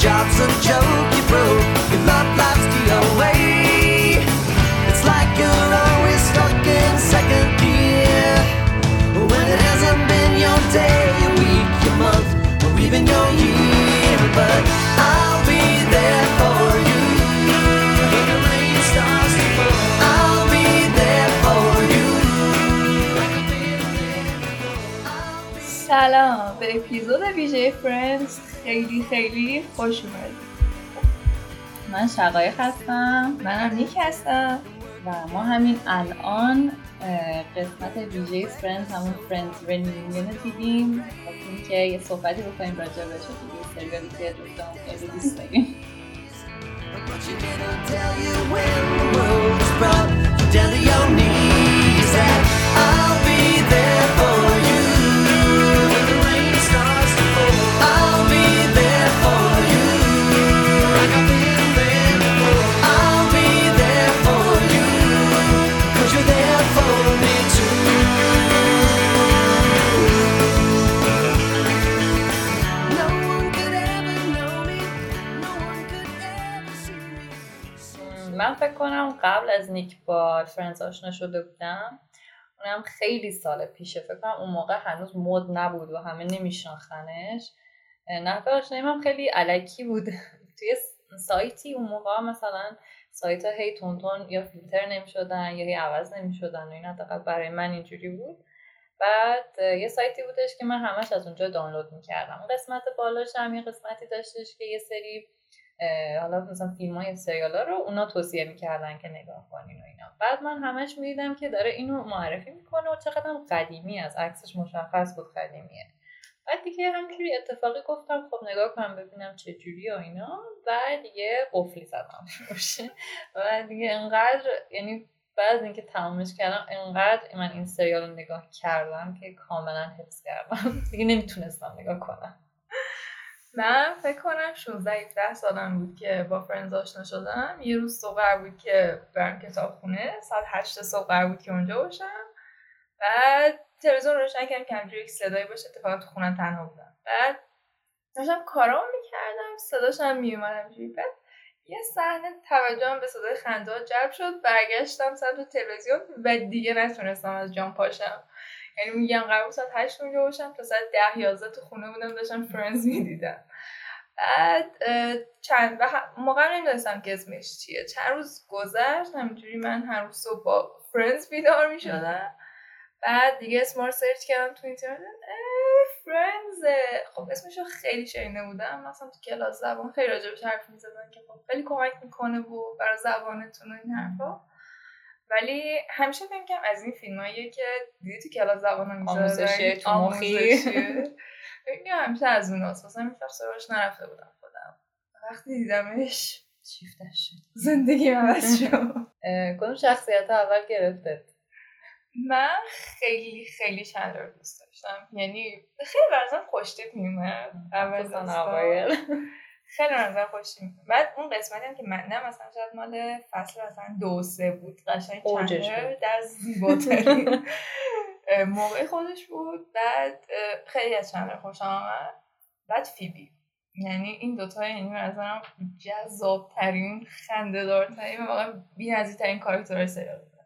job's a joke, you broke. Your love life's the away. It's like you're always stuck in second gear. When it hasn't been your day, your week, your month, or even your year. But I'll be there for you. When the rain starts to fall, I'll be there for you. Like I've been there before. I'll be سلام به اپیزود ویژه فرندز خیلی خیلی خوش اومدید من شقایق هستم منم نیک هستم و ما همین الان قسمت ویژه Friends همون Friends Reunion رو دیدیم. گفتیم که یه صحبتی بکنیم راجع به چه دیگه سریالی که جفتمون خیلی دوست داریم. Down to your knees that I'll be there for فکر کنم قبل از نیک با فرندز آشنا شده بودم. اونم خیلی سال پیشه. فکر کنم اون موقع هنوز مد نبود و همه نمیشناختنش. نحوه آشنایی هم خیلی علکی بود. توی سایتی اون موقع مثلا سایت ها هی تونتون یا فیلتر نمی‌شدن یا هی عوض نمی‌شدن و این حداقل برای من اینجوری بود. بعد یه سایتی بودش که من همش از اونجا دانلود می‌کردم. اون قسمت بالاش هم یه قسمتی داشتش که یه سری حالا مثلا فیلم های سریال ها رو اونا توصیه می‌کردن که نگاه کنین و اینا. بعد من همش می‌دیدم که داره اینو معرفی می‌کنه و چقدر قدیمی از عکسش مشخص بود قدیمیه. بعد دیگه همینجوری اتفاقی گفتم خب نگاه کنم ببینم چه جوری و اینا. و دیگه قفلی زدم. و دیگه انقدر یعنی بعد اینکه تمامش کردم انقدر من این سریال رو نگاه کردم که کاملا حفظ کردم. دیگه نمی‌تونستم نگاه کنم. من فکر کنم 16 17 سالم بود که با فرندز آشنا شدم. یه روز صبح بود که برم کتاب خونه. ساعت 8 صبح بود که اونجا باشم. بعد تلویزیون روشن کردم که همجوری یک صدایی باشه. اتفاقا تو خونم تنها بودم. بعد داشتم کارام می‌کردم. صداش هم میومد همجوری بعد یه صحنه توجهم به صدای خنده جلب شد. برگشتم سمت تلویزیون و دیگه نتونستم از جام پاشم. یعنی میگم قرار بود ساعت هشت اونجا باشم تا ساعت ده یازده تو خونه بودم داشتم Friends می‌دیدم. بعد چند موقع نمی‌دونستم که اسمش چیه. چند روز گذشت همینجوری من هر روز صبح با Friends بیدار می‌شدم. بعد دیگه اسم رو سرچ کردم تو اینترنت Friends خب اسمش رو خیلی شنیده بودم. مثلا تو کلاس زبان خیلی راجبش حرف می‌زدن که خب خیلی کمک می‌کنه و برای زبانتون و این حرفا. ولی همیشه فکر کنم از این فیلماییه که دیدی تو کلاس زبان ها آموزشیه تو مخی. فکر همیشه از اوناست مثلا این وقت سراغش نرفته بودم خودم. وقتی دیدمش شیفتش شد. زندگی عوض شد کدوم شخصیت اول گرفته من خیلی خیلی چند رو دوست داشتم. یعنی خیلی برازم خوشتیپ میومد اول خیلی نظر خوشی بعد اون قسمتی هم که من نه مثلا شاید مال فصل مثلا دو سه بود. قشنگ بود. در زیباترین اه، موقع خودش بود. بعد خیلی از چندلر خوشم آمد. بعد فیبی. یعنی این دوتا یعنی به نظرم جذاب ترین خنده دارترین و واقعا بی ترین کاراکترهای سریال بودن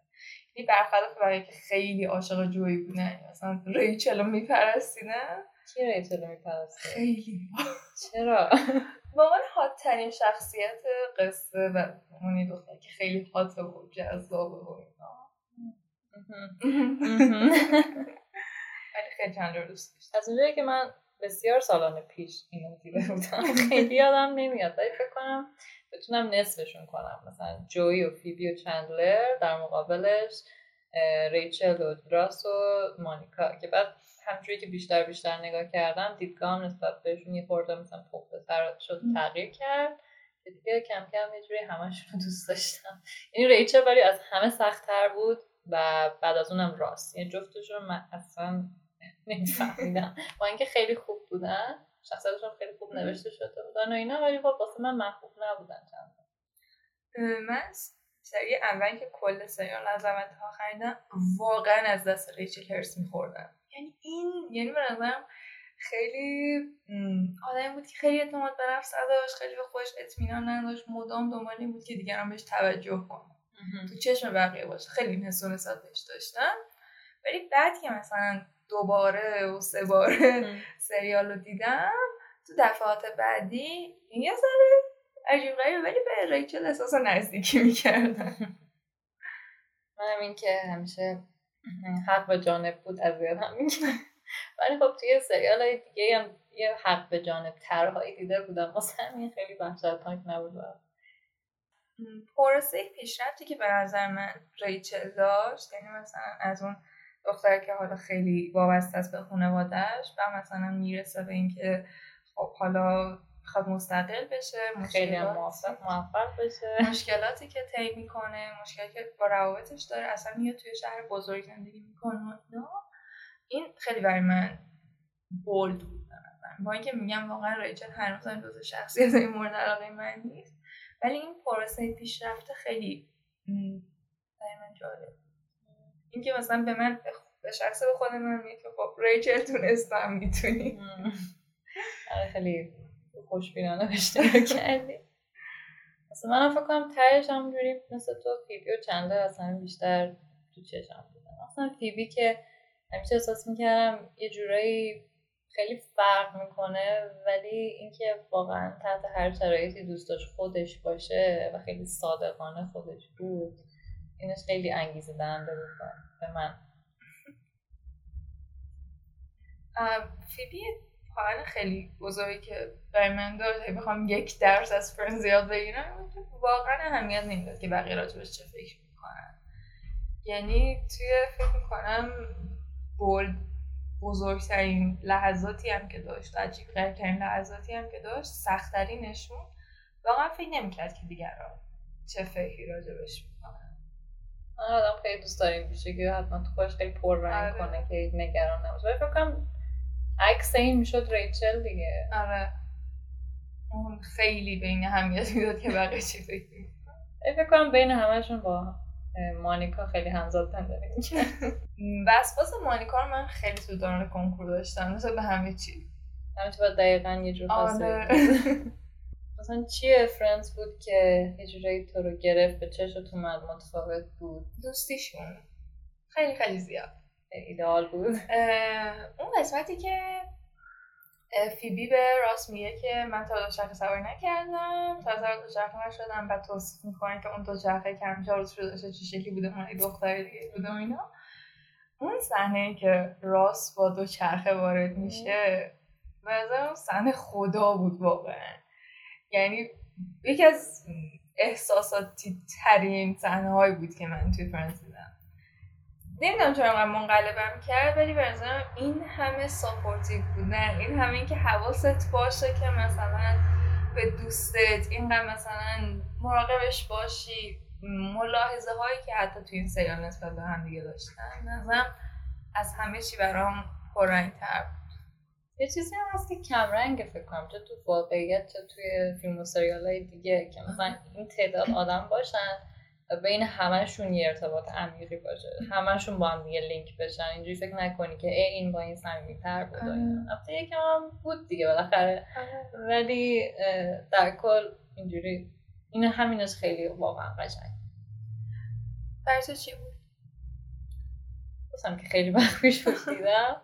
یعنی برخلاف بقیه که خیلی عاشق جویی بودن مثلا ریچل رو میپرستیدن. کی ریچل رو میپرسته خیلی. چرا؟ واقعا هات ترین شخصیت قصه و اونی دختر که خیلی هات و جذابه و اینا. ولی خیلی چند دوست داشتم. از اونجایی که من بسیار سالانه پیش اینو دیده بودم خیلی یادم نمیاد. ولی فکر کنم بتونم نصفشون کنم. مثلا جوی و فیبی و چندلر در مقابلش ریچل و دراس و مانیکا که بعد همجوری که بیشتر بیشتر نگاه کردم دیدگاهم نسبت بهشون یه خورده مثلا پخت سر شد تغییر کرد. که دیگه کم کم یه جوری همشون رو دوست داشتم. این ریچل ولی از همه سختتر بود و بعد از اونم راست. یعنی جفتشون من اصلا نمیفهمیدم. با اینکه خیلی خوب بودن شخصیتشون خیلی خوب نوشته شده بودن و اینا ولی خب واسه من محبوب نبودن چند من سری اول که کل سریال از اول تا آخر دیدم واقعا از دست ریچل هرس میخوردم. یعنی این یعنی به نظرم خیلی آدمی بود که خیلی اعتماد به نفس نداشت خیلی به خودش اطمینان نداشت. مدام دنبال این بود که دیگران بهش توجه کنه. تو چشم بقیه باشه. خیلی این حس نسبت بهش داشتم. ولی بعد که مثلا دوباره و سه باره سریال رو دیدم تو دفعات بعدی این یه ذره عجیب غریبه ولی به ریچل احساس نزدیکی می‌کردم. من همین که همیشه حق به جانب بود از هم می‌کنه ولی خب توی سریال های دیگه هم یه حق به جانب ترهایی دیده بودم. واسه همین خیلی وحشتناک نبود پروسه پیشرفتی که به نظر من ریچل داشت یعنی مثلا از اون دختر که حالا خیلی وابسته است به خانوادهش و مثلا می‌رسه به اینکه خب حالا می‌خواد مستقل بشه خیلی موفق موفق بشه. مشکلاتی که طی می‌کنه مشکلاتی که با روابطش داره اصلا میاد توی شهر بزرگ زندگی می‌کنه این خیلی برای من بولد بود با اینکه میگم واقعا ریچل هنوز هم جزو شخصیت این مورد علاقه من نیست ولی این پروسه پیشرفته خیلی برای من جالب اینکه مثلا به من به شخص به خود من میگه که خب ریچل تونستم می‌تونی. آره، خیلی خوشبینانه اشتراک کردی. مثلا من فکر کنم ترش همونجوری مثل تو فیبی و چندر اصلا بیشتر تو چشم بودن اصلا فیبی که همیشه احساس می‌کردم یه جورایی خیلی فرق می‌کنه ولی اینکه واقعا تحت هر شرایطی دوست داشت خودش باشه و خیلی صادقانه خودش بود اینش خیلی انگیزه دهنده بود به من. فیبی پایان خیلی بزرگی که برای من داشت بخوام یک درس از فرنز یاد بگیرم واقعا اهمیت نمی‌داد که بقیه راجبش چه فکر می‌کنن. یعنی توی فکر می‌کنم بولد بزرگترین لحظاتی هم که داشت عجیب غریبترین لحظاتی هم که داشت سختترینشون واقعا فکر نمی‌کرد که دیگران چه فکری راجبش می‌کنن. آدم خیلی دوست داریم بیشه که حتما تو خودش خیلی پر رنگ آره. کنه که نگران نباشه. فکر کنم عکس این می‌شد ریچل دیگه آره. اون خیلی بین همیت می‌داد که بقیه چی فکر فکر کنم بین همشون با مانیکا خیلی همزاد پنداری وسواس مانیکا رو من خیلی تو دوران کنکور داشتم. مثل به همه چی. همه چی باید دقیقا یه جور خاصه. مثلا چیه فرنس بود که یه جورایی تو رو گرفت به چشت اومد متفاوت بود؟ دوستیشون. خیلی خیلی زیاد. ایدال بود. اون قسمتی که فیبی به راست میگه که من تا دوچرخه سواری نکردم تا سوار دوچرخه نشدم بعد توصیف می‌کنه که اون دوچرخه همیشه روز شده داشته چه شکلی بوده من دختری دیگه بوده و اینا. اون صحنه که راست با دوچرخه وارد میشه به اون صحنه خدا بود واقعا. یعنی یکی از احساساتی ترین صحنه بود که من توی فرانس نمی‌دونم چرا من منقلبم کرد ولی به این همه supportive بودن این همه این که حواست باشه که مثلا به دوستت اینقدر مثلا مراقبش باشی ملاحظه هایی که حتی توی این سریال نسبت به هم دیگه داشتن نظرم از همه چی برام پررنگ تر بود. یه چیزی هم هست که کمرنگ فکر کنم چه تو واقعیت چه توی فیلم و سریال های دیگه که مثلا این تعداد آدم باشن. بین همشون یه ارتباط عمیقی باشه. همشون با هم دیگه لینک بشن. اینجوری فکر نکنی که ای این با این تر بود البته یکم هم بود دیگه بالاخره. ولی در کل اینجوری. این همینش خیلی واقعا قشنگ. برای چی بود؟ گفتم که خیلی وقت پیش دیدم.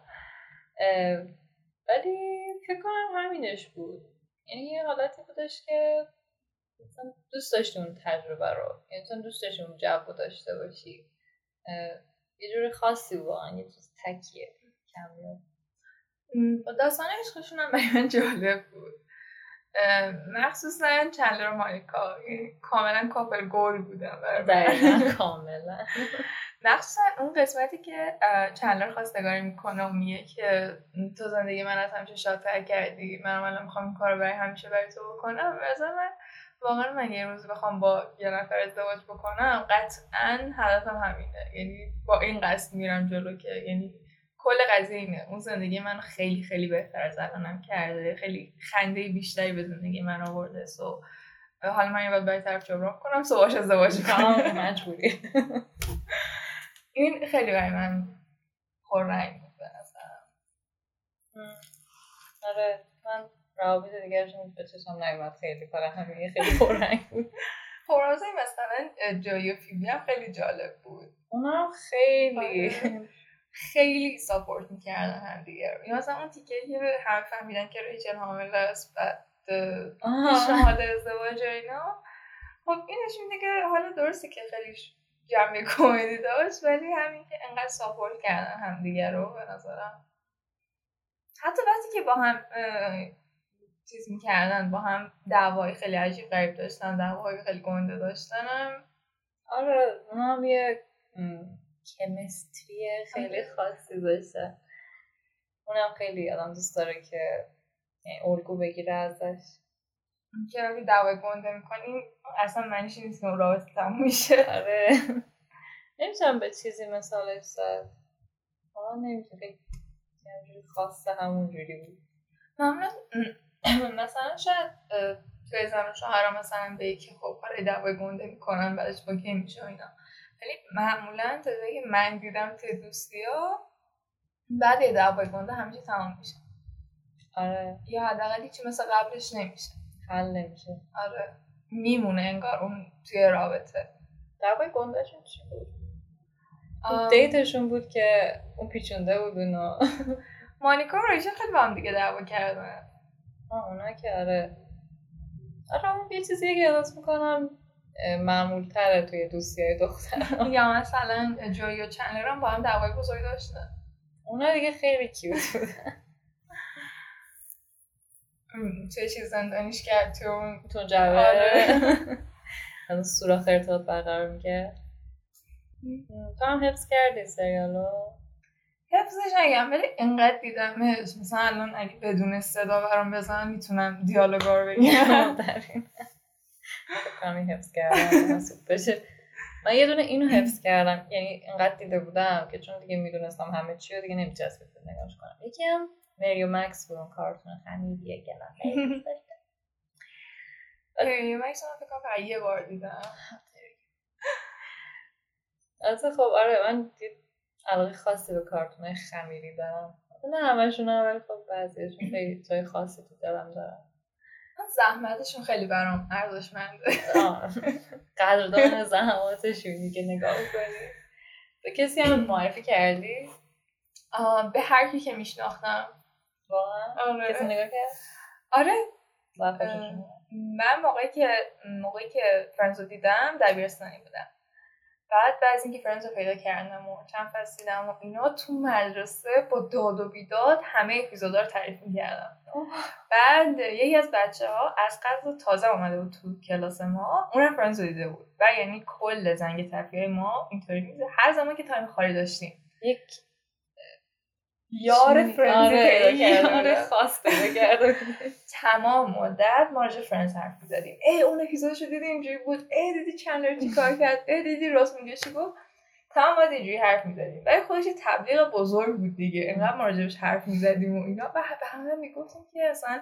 ولی فکر کنم همینش بود. یعنی یه حالتی بودش که مثلا دوست داشتی اون تجربه رو؟ یعنی تو دوست داشتی اون جو داشته باشی؟ یه جور خاصی واقعا یه چیز تکیه. کمیاب داستان عشقشون هم برای من جالب بود. مخصوصا چندلر و مالکا کاملا کاپل گول بودن دقیقا کاملا. مخصوصا اون قسمتی که چندلر خواستگاری می‌کنه و میگه که تو زندگی من از همیشه شادتر کردی من الان می‌خوام این کار برای همیشه برای تو بکنم من واقعا من یه روز بخوام با یه نفر ازدواج بکنم قطعا هدفم همینه. یعنی با این قصد میرم جلو که یعنی کل قضیه اینه. اون زندگی من خیلی خیلی بهتر از الانم کرده. خیلی خنده بیشتری به زندگی من آورده. سو حالا من یه باید برای طرف جبران کنم سو باش ازدواج کنم. مجبوری. این خیلی برای من پررنگ بود به آره من روابط دیگرشون به چشم نیومد خیلی فقط همین خیلی پررنگ بود. خورازه مثلا جای و فیبی هم خیلی جالب بود. اونم خیلی. آره. خیلی ساپورت می‌کردن هم دیگه. رو یا مثلا اون تیکه که هم فهمیدن که ریچل حامل است بعد. پیشنهاد ازدواج و اینا. خب این نشون میده که حالا درسته که خیلی جنبه کمدی داشت ولی همین که انقدر ساپورت کردن هم دیگه رو به نظرم. حتی وقتی که با هم چیز می‌کردن با هم دعوای خیلی عجیب غریب داشتن دعوای خیلی گنده داشتن هم آره اونم یه کمستری خیلی آره. خاصی داشته اونم خیلی آدم دوست داره که یعنی الگو بگیره ازش. که وقتی دعوای گنده می‌کنیم اصلا معنیش نیست که اون رابطه تموم میشه. آره. نمی‌تونم به چیزی مثالش زد. آه نمی‌تونم خاصه همونجوری بود. معمولا مثلا شاید توی زن و شوهرها مثلا به یکی خب کار دعوای گنده می‌کنن بعدش با کی میشه اینا. ولی معمولا که من دیدم توی دوستی ها بعد یه دعوای گنده همیشه تمام میشه. آره. یا حداقل هیچی مثل قبلش نمیشه. حل نمیشه. آره. میمونه انگار اون توی رابطه. دعوای گندهشون چی بود؟ آم، دیتشون بود که اون پیچونده بود اونو مانیکا و ریچل خیلی با هم دیگه دعوا کردن. اونا که آره. آره اون یه چیزی که احساس می‌کنم معمول تره توی دوستی های دختر یا مثلا جوی و چندلر هم با هم دعوای بزرگ داشتن. اونا دیگه خیلی کیوت بود ام، توی چیز زندانیش کرد توی اون تو جبه آره. از سوراخ ارتباط برقرار می‌کرد تو هم حفظ کردی سریالو؟ حفظش نگم ولی انقدر دیدمش مثلا الان اگه بدون صدا برام بزنم می‌تونم دیالوگا رو بگم. این حفظ کردم بشه. من یه دونه اینو حفظ کردم. یعنی انقدر دیده بودم که چون دیگه می‌دونستم همه چی رو دیگه نمیچسبید نگاش کنم. یکی هم مریو مکس بود اون کارتون خمیدیه که من. یه مکس من فکر یه بار دیدم. البته خب آره من علاقه خاصی به کارتون خمیری دارم نه همشون هم ولی خب بعضیشون خیلی جای خاصی تو دلم دارم زحمتشون خیلی برام ارزشمنده. قدردان زحماتشونی که نگاه کنی به کسی هم معرفی کردی؟ به هر کی که میشناختم واقعا؟ کسی آره نگاه کرد؟ آره؟ من موقعی که موقعی که Friends رو دیدم دبیرستانی بودم بعد از اینکه Friends رو پیدا کردم و چند فصل دیدم و اینا تو مدرسه با داد و بیداد همه اپیزودا رو تعریف می‌کردم. بعد یکی از بچه ها از قصد تازه آمده بود تو کلاس ما اونم Friends رو دیده بود. و یعنی کل زنگ تفریح ما اینطوری میزه هر زمان که time خالی داشتیم. یک یار Friends ی آره، یار. خاص پیدا. تمام مدت ما راجع Friends حرف می‌زدیم. ای اون اپیزودشو دیدی اینجوری بود؟ ای دیدی چندلر چی کار کرد؟ ای دیدی راس میگه چی گفت؟ تمام باید اینجوری حرف می‌زدیم. ولی خودش یه تبلیغ بزرگ بود دیگه. اینقدر ما راجبش حرف می‌زدیم و اینا. و به همه می‌گفتیم که اصلا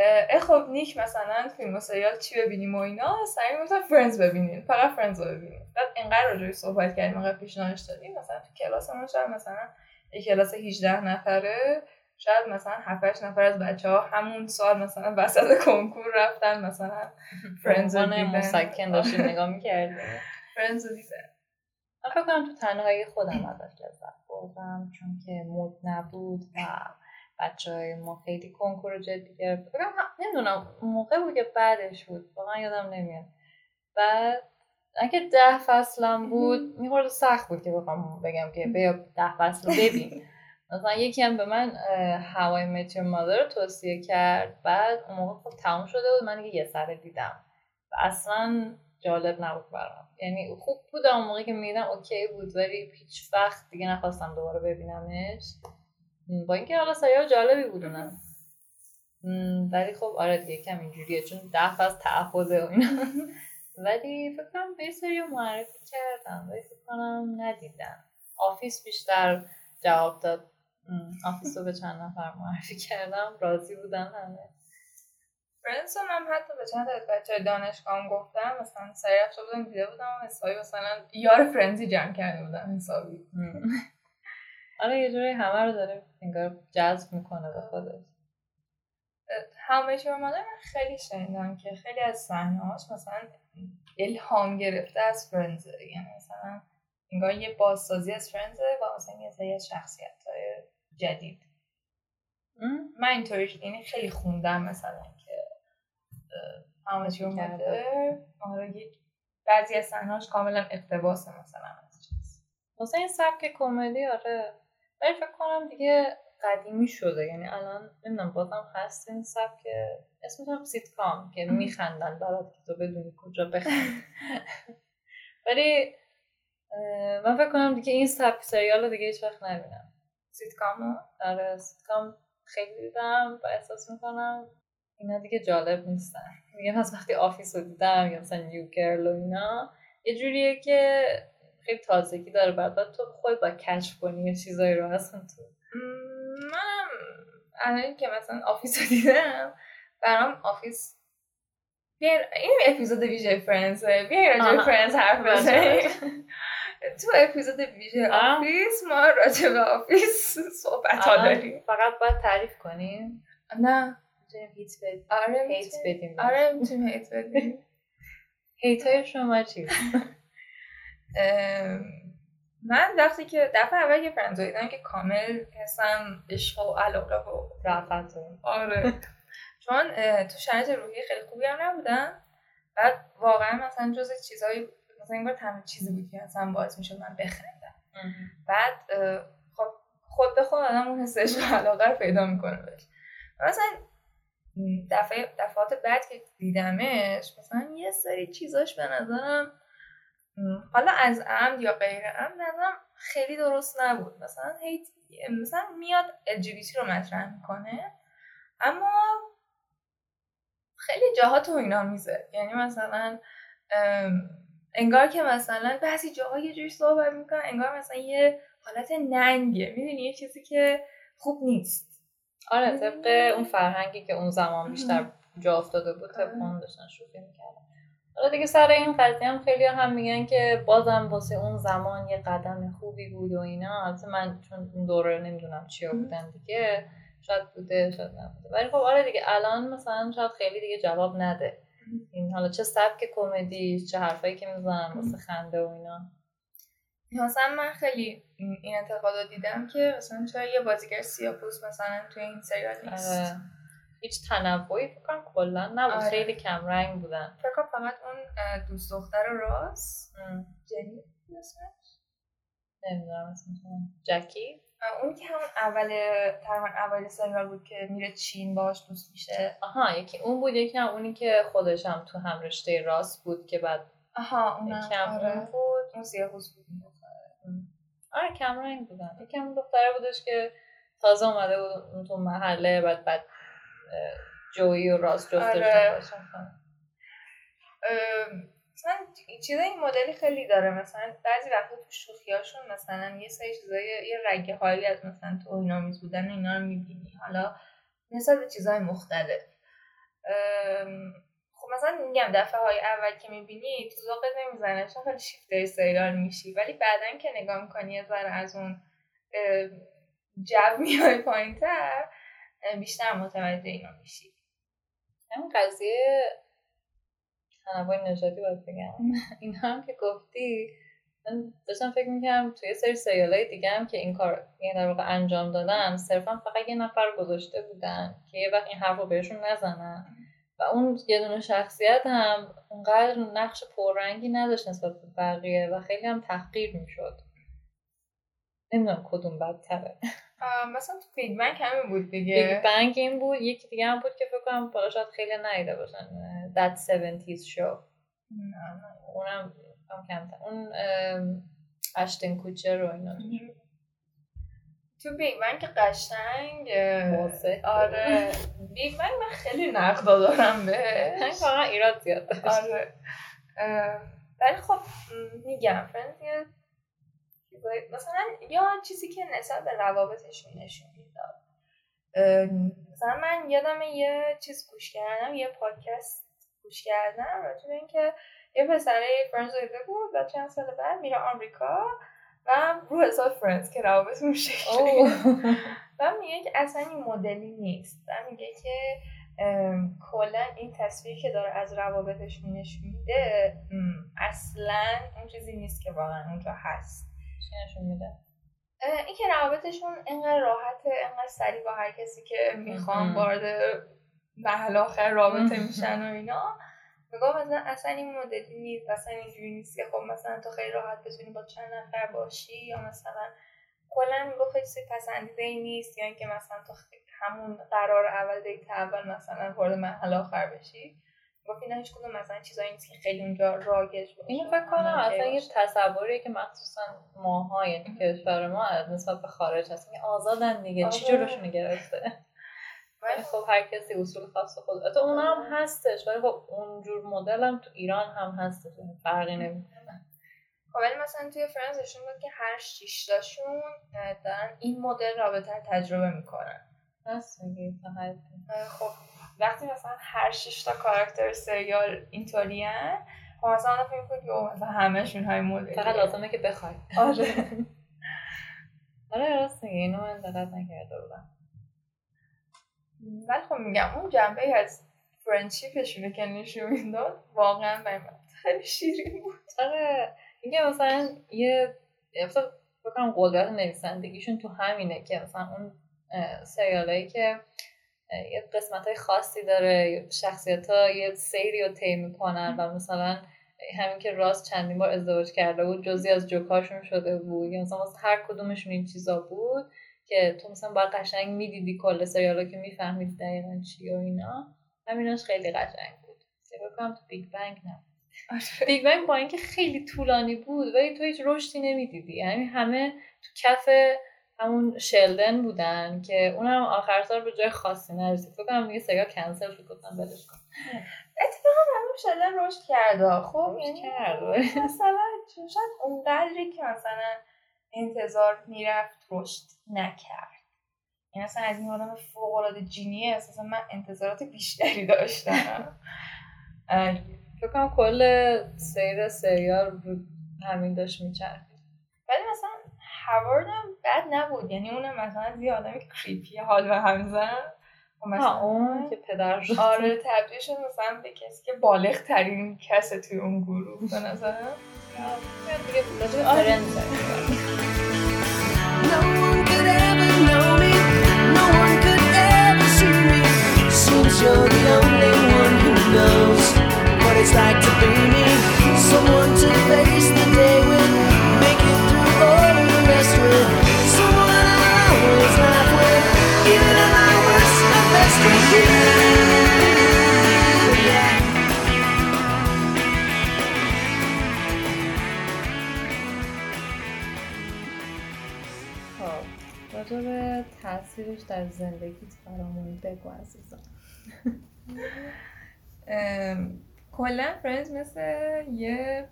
اه اه، خب نیک مثلا فیلم و سریال چی ببینیم و اینا؟ سعی می‌گفتن Friends ببینیم. فقط Friends رو ببینیم. بعد اینقدر راجبش صحبت کردیم اینقدر پیشنهادش دادیم. مثلا تو کلاس مثلا یه کلاس 18 نفره. شاید مثلا 7 8 نفر از بچه ها همون سال مثلا وسط کنکور رفتن مثلا فرنز رو دیدن مسکن داشتیم نگاه می‌کردیم فرنز رو دیدن من فکر کنم تو تنهایی خودم ازش لذت بردم چون که مود نبود و بچه های ما خیلی کنکور رو جدی گرفت. نمی‌دونم موقع بود که بعدش بود واقعا یادم نمیاد. بعد اگه ده فصلم بود می‌خورد سخت بود که بخوام بگم که بیا ده فصل رو ببین. مثلا یکی هم به من هوای متر مادر رو توصیه کرد. بعد اون موقع خب تموم شده بود. من یه سره دیدم. و اصلا جالب نبود برام. یعنی خوب بود اون موقعی که میدم اوکی بود ولی هیچ وقت دیگه نخواستم دوباره ببینمش. با اینکه حالا سریال جالبی بود اونم. م، ولی خب آره دیگه کم اینجوریه. چون ده فصل تعهده و اینا. ولی فکر کنم یه سری معرفی کردم ولی فکر کنم ندیدم. Office بیشتر جواب داد. Office رو به چند نفر معرفی کردم. راضی بودن همه. رو من حتی به چند تا از بچه دانشگاه هم گفتم. مثلا سری رفته بودم دیده بودم حسابی مثلا یار Friends ی جمع کرده بودم حسابی. آره یه جوری همه رو داره انگار جذب می‌کنه به خودش. همه چی من خیلی شنیدم که خیلی از صحنه‌هاش مثلا الهام گرفته از فرنزه یعنی مثلا انگار یه بازسازی از فرنزه و مثلا یه سری از شخصیت های جدید من اینطوری یعنی خیلی خوندم مثلا که همه اومده. آره بعضی از صحنه‌هاش کاملا اقتباس مثلا از چیز. مثلا این سبک کمدی آره. ولی فکر کنم دیگه قدیمی شده. یعنی الان نمی‌دونم بازم هست این سبک اسمش هم سیتکام که میخندن برات که تو بدونی کجا بخند ولی من فکر کنم دیگه این سبک سریال رو دیگه هیچ وقت نبینم. سیتکام آره سیتکام خیلی دیدم و احساس می‌کنم اینا دیگه جالب نیستن. میگم از وقتی Office رو دیدم یا مثلا New Girl و اینا یه جوریه که خیلی تازگی داره. بعد تو خودت باید کشف کنی یه چیزایی رو اصلا تو. الان که مثلا Office رو دیدم برام Office بیاین این اپیزود ویژه Friends بیاین راجع. Friends حرف بزنیم. تو اپیزود ویژه. Office ما راجع به Office صحبت ها داریم. فقط باید تعریف کنیم نه. می‌تونیم hate بدیم آره hate بدیم آره می‌تونیم hate بدیم. هیت های شما چی؟ من وقتی که دفعه اول که فرنز رو دیدم که کامل حسم عشق و علاقه و رفت و آره. چون تو شرایط روحی خیلی خوبی هم نبودن بعد واقعا مثلا جز چیزایی مثلا انگار تنها چیزی بود که مثلا باعث می‌شد من بخندم. بعد خب خود به خود آدم اون حس عشق و علاقه رو پیدا می‌کنه بهش. مثلا دفعه دفعات بعد که دیدمش مثلا یه سری چیزاش به نظرم حالا از عمد یا غیر عمد نظرم خیلی درست نبود. مثلا هیت مثلا میاد LGBT رو مطرح می‌کنه اما خیلی جاها تو اینا میزه. یعنی مثلا انگار که مثلا بعضی جاها یه جوری صحبت می‌کنن انگار مثلا یه حالت ننگه. می‌دونی؟ یه چیزی که خوب نیست. آره طبق اون فرهنگی که اون زمان بیشتر جا افتاده بود طبق آره. اون داشتن شوخی می‌کردن. حالا دیگه سر این قضیه هم خیلی هم میگن که بازم واسه اون زمان یه قدم خوبی بود و اینا. البته من چون اون دوره نمی‌دونم چیا. بودن دیگه شاید بوده شاید نبوده. ولی خب آره دیگه الان مثلا شاید خیلی دیگه جواب نده. این حالا چه سبک کمدی چه حرفایی که می‌زنن واسه خنده و اینا. مثلا من خیلی این انتقاد دیدم که مثلا چرا یه بازیگر سیاپوس مثلا توی این سریال نیست؟ آره. هیچ تنوعی فکر کنم کلا نبود. آره. خیلی کم رنگ بودن. فکر کنم فقط اون دوست دختر راس ام. جنی اسمش. نمی‌دونم اسمش. جکی؟ اون که همون اول تقریبا اول سریال بود که میره چین باش دوست میشه. آها یکی اون بود یکی هم اونی که خودش هم تو هم رشته راست بود که بعد آها یکی هم آره. اون بود. اون سیاپوس بود آره کم رنگ بودن. یکی هم دختره بودش که تازه اومده بود اون تو محله بعد بعد جویی و راست جفتشون آره. مثلا چیزای این مدلی خیلی داره. مثلا بعضی وقتا تو شوخیاشون مثلا یه سری چیزای یه رگه هایی از مثلا توهین‌آمیز بودن اینا رو می‌بینی. حالا نسبت به چیزهای مختلف. خب مثلا میگم دفعه های اول که می‌بینی تو ذوقت نمی‌زنه. چون خیلی شیفته سریال میشی. ولی بعدا که نگاه می‌کنی یه ذره از اون جو میای پایین تر بیشتر متوجه اینا میشی. همین قضیه تنوع نژادی باید بگم. این هم که گفتی من داشتم فکر می‌کنم توی سری سریال های دیگه هم که این کار یعنی در واقع انجام دادن صرفا فقط یه نفر گذاشته بودن که یه وقت این حرف رو بهشون نزنن. و اون یه دونه شخصیت هم اونقدر نقش پررنگی نداشت نسبت به بقیه و خیلی هم تحقیر می‌شد. نمی‌دونم کدوم بدتره. مثلا تو Big Bang همین بود Big دیگه Bang این بود یکی دیگه هم بود که فکر کنم بالا شاید خیلی ندیده باشن. That 70s Show. نه، نه. اونم هم کمتر. اون اشتون کوچر رو اینا. تو Big Bang که قشنگ. آره. Big Bang من خیلی نقدا دارم من بهش واقعا ایراد زیاد داشت آره. ولی خب میگم Friends مثلا یا چیزی که نسبت به روابطشون نشون می‌داد. مثلا من یادم یه چیز گوش کردم یه پادکست گوش کردم راجع به اینکه یه پسره Friends دیده بود و چند سال بعد میره آمریکا و رو حساب Friends که روابطشون شکلی. اوه. و میگه که اصلا این مدلی نیست. و میگه که کلا این تصویری که داره از روابطشون نشون میده اصلا اون چیزی نیست که واقعا اونجا هست. چی نشون میده این که روابطشون انقدر راحته انقدر سریع با هر کسی که می‌خوان. وارد محل آخر رابطه. میشن و اینا میگم مثلا اصلا این مدلی نیست اصلا اینجوری نیست که خب مثلا تو خیلی راحت بتونی با چند نفر باشی یا مثلا کلا خیلی چیز پسندیده ای نیست یا اینکه مثلا تو همون قرار اول دیت اول مثلا وارد محل آخر بشی گفت اینا هیچ کدوم مثلا چیزایی نیست که خیلی اونجا رایج باشه. اینو فکر کنم اصلا یه. تصوریه که مخصوصا ماها یعنی کشور ما از نسبت به خارج هست. میگه آزادن دیگه. چی آره. جلوشون گرفته؟ ولی ولی خب هر کسی اصول خاص خود البته اون هم هستش ولی خب اونجور مدل هم تو ایران هم هستش. یعنی فرقی نمی‌کنه. خب ولی مثلا توی فرانس نشون داد که هر شیشتاشون اه، دارن این مدل رابطه تجربه می‌کنن. هست میگه. خب. وقتی مثلا هر شش تا کاراکتر سریال اینطوری خب مثلا آدم فکر می‌کنه که مثلا همشون های مدل فقط لازمه که بخوای. آره. آره راست میگه اینو من دقت نکرده بودم. ولی خب میگم اون جنبه از فرندشیپشونه که نشون می‌داد واقعا برای من خیلی شیرین بود. آره. اینکه مثلا یه مثلا بکنم قدرت نویسندگیشون تو همینه که مثلا اون سریالایی که یه قسمت های خاصی داره شخصیت ها یه سیری رو طی می‌کنن و مثلا همین که راست چندین بار ازدواج کرده بود جزی از جوکاشون شده بود. یا مثلا واسه هر کدومشون این چیزا بود که تو مثلا باید قشنگ می‌دیدی کل سریالا که میفهمیدی دقیقا چی و اینا. همیناش خیلی قشنگ بود. که بکنم تو بیگ بنگ نه. Big Bang با اینکه خیلی طولانی بود ولی تو هیچ رشدی نمی‌دیدی. یعنی همه تو کف همون شلدن بودن که اونم آخر سال به جای خاصی نرسید. فکر کنم دیگه سریال کنسل شد گفتم ولش کن. همون شلدن رشد کرده خب؟ یعنی کرد. مثلا شاید اونقدری که مثلا انتظار می‌رفت رشد نکرد. یعنی مثلا از این آدم فوق العاده جینیه اساسا من انتظارات بیشتری داشتم. فکر کنم کل سیر سریال همین داشت میچرخید. ولی مثلا هوارد هم بد نبود یعنی اونم مثلا از یه آدمی که کریپی حال به هم زن و ها اون که پدر شد آره تبدیل شد مثلا به کسی که بالغ ترین کسه توی اون گروه به نظرم آره. فرندز داریم می‌گیم. No one could ever know me. No one could ever see me. Seems you're the only one who knows what it's like to be تاثیرش در زندگیت برامون بگو عزیزم. کلا فرنز مثل یه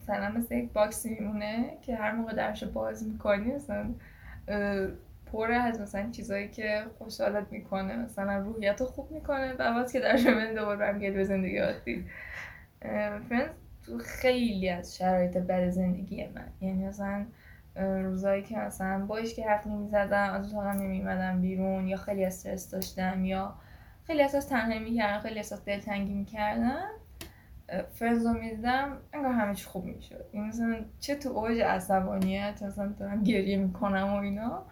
مثلا مثل یک باکسی میمونه که هر موقع درش باز می‌کنی مثلا اه، پر از مثلا چیزایی که خوشحالت می‌کنه مثلا روحیت رو خوب می‌کنه و بعد که درش ببینی دوباره برمیگردی به زندگی عادی. فرنز تو خیلی از شرایط بد زندگی من. یعنی مثلا روزایی که مثلا با که حرف نمی‌زدم از اتاقم نمیمدم بیرون یا خیلی استرس داشتم یا خیلی احساس تنهایی می‌کردم خیلی احساس دلتنگی می‌کردم فرنز رو می‌دیدم انگار همه چی خوب می‌شد. این مثلا چه تو اوج عصبانیت مثلا دارم گریه می‌کنم و اینا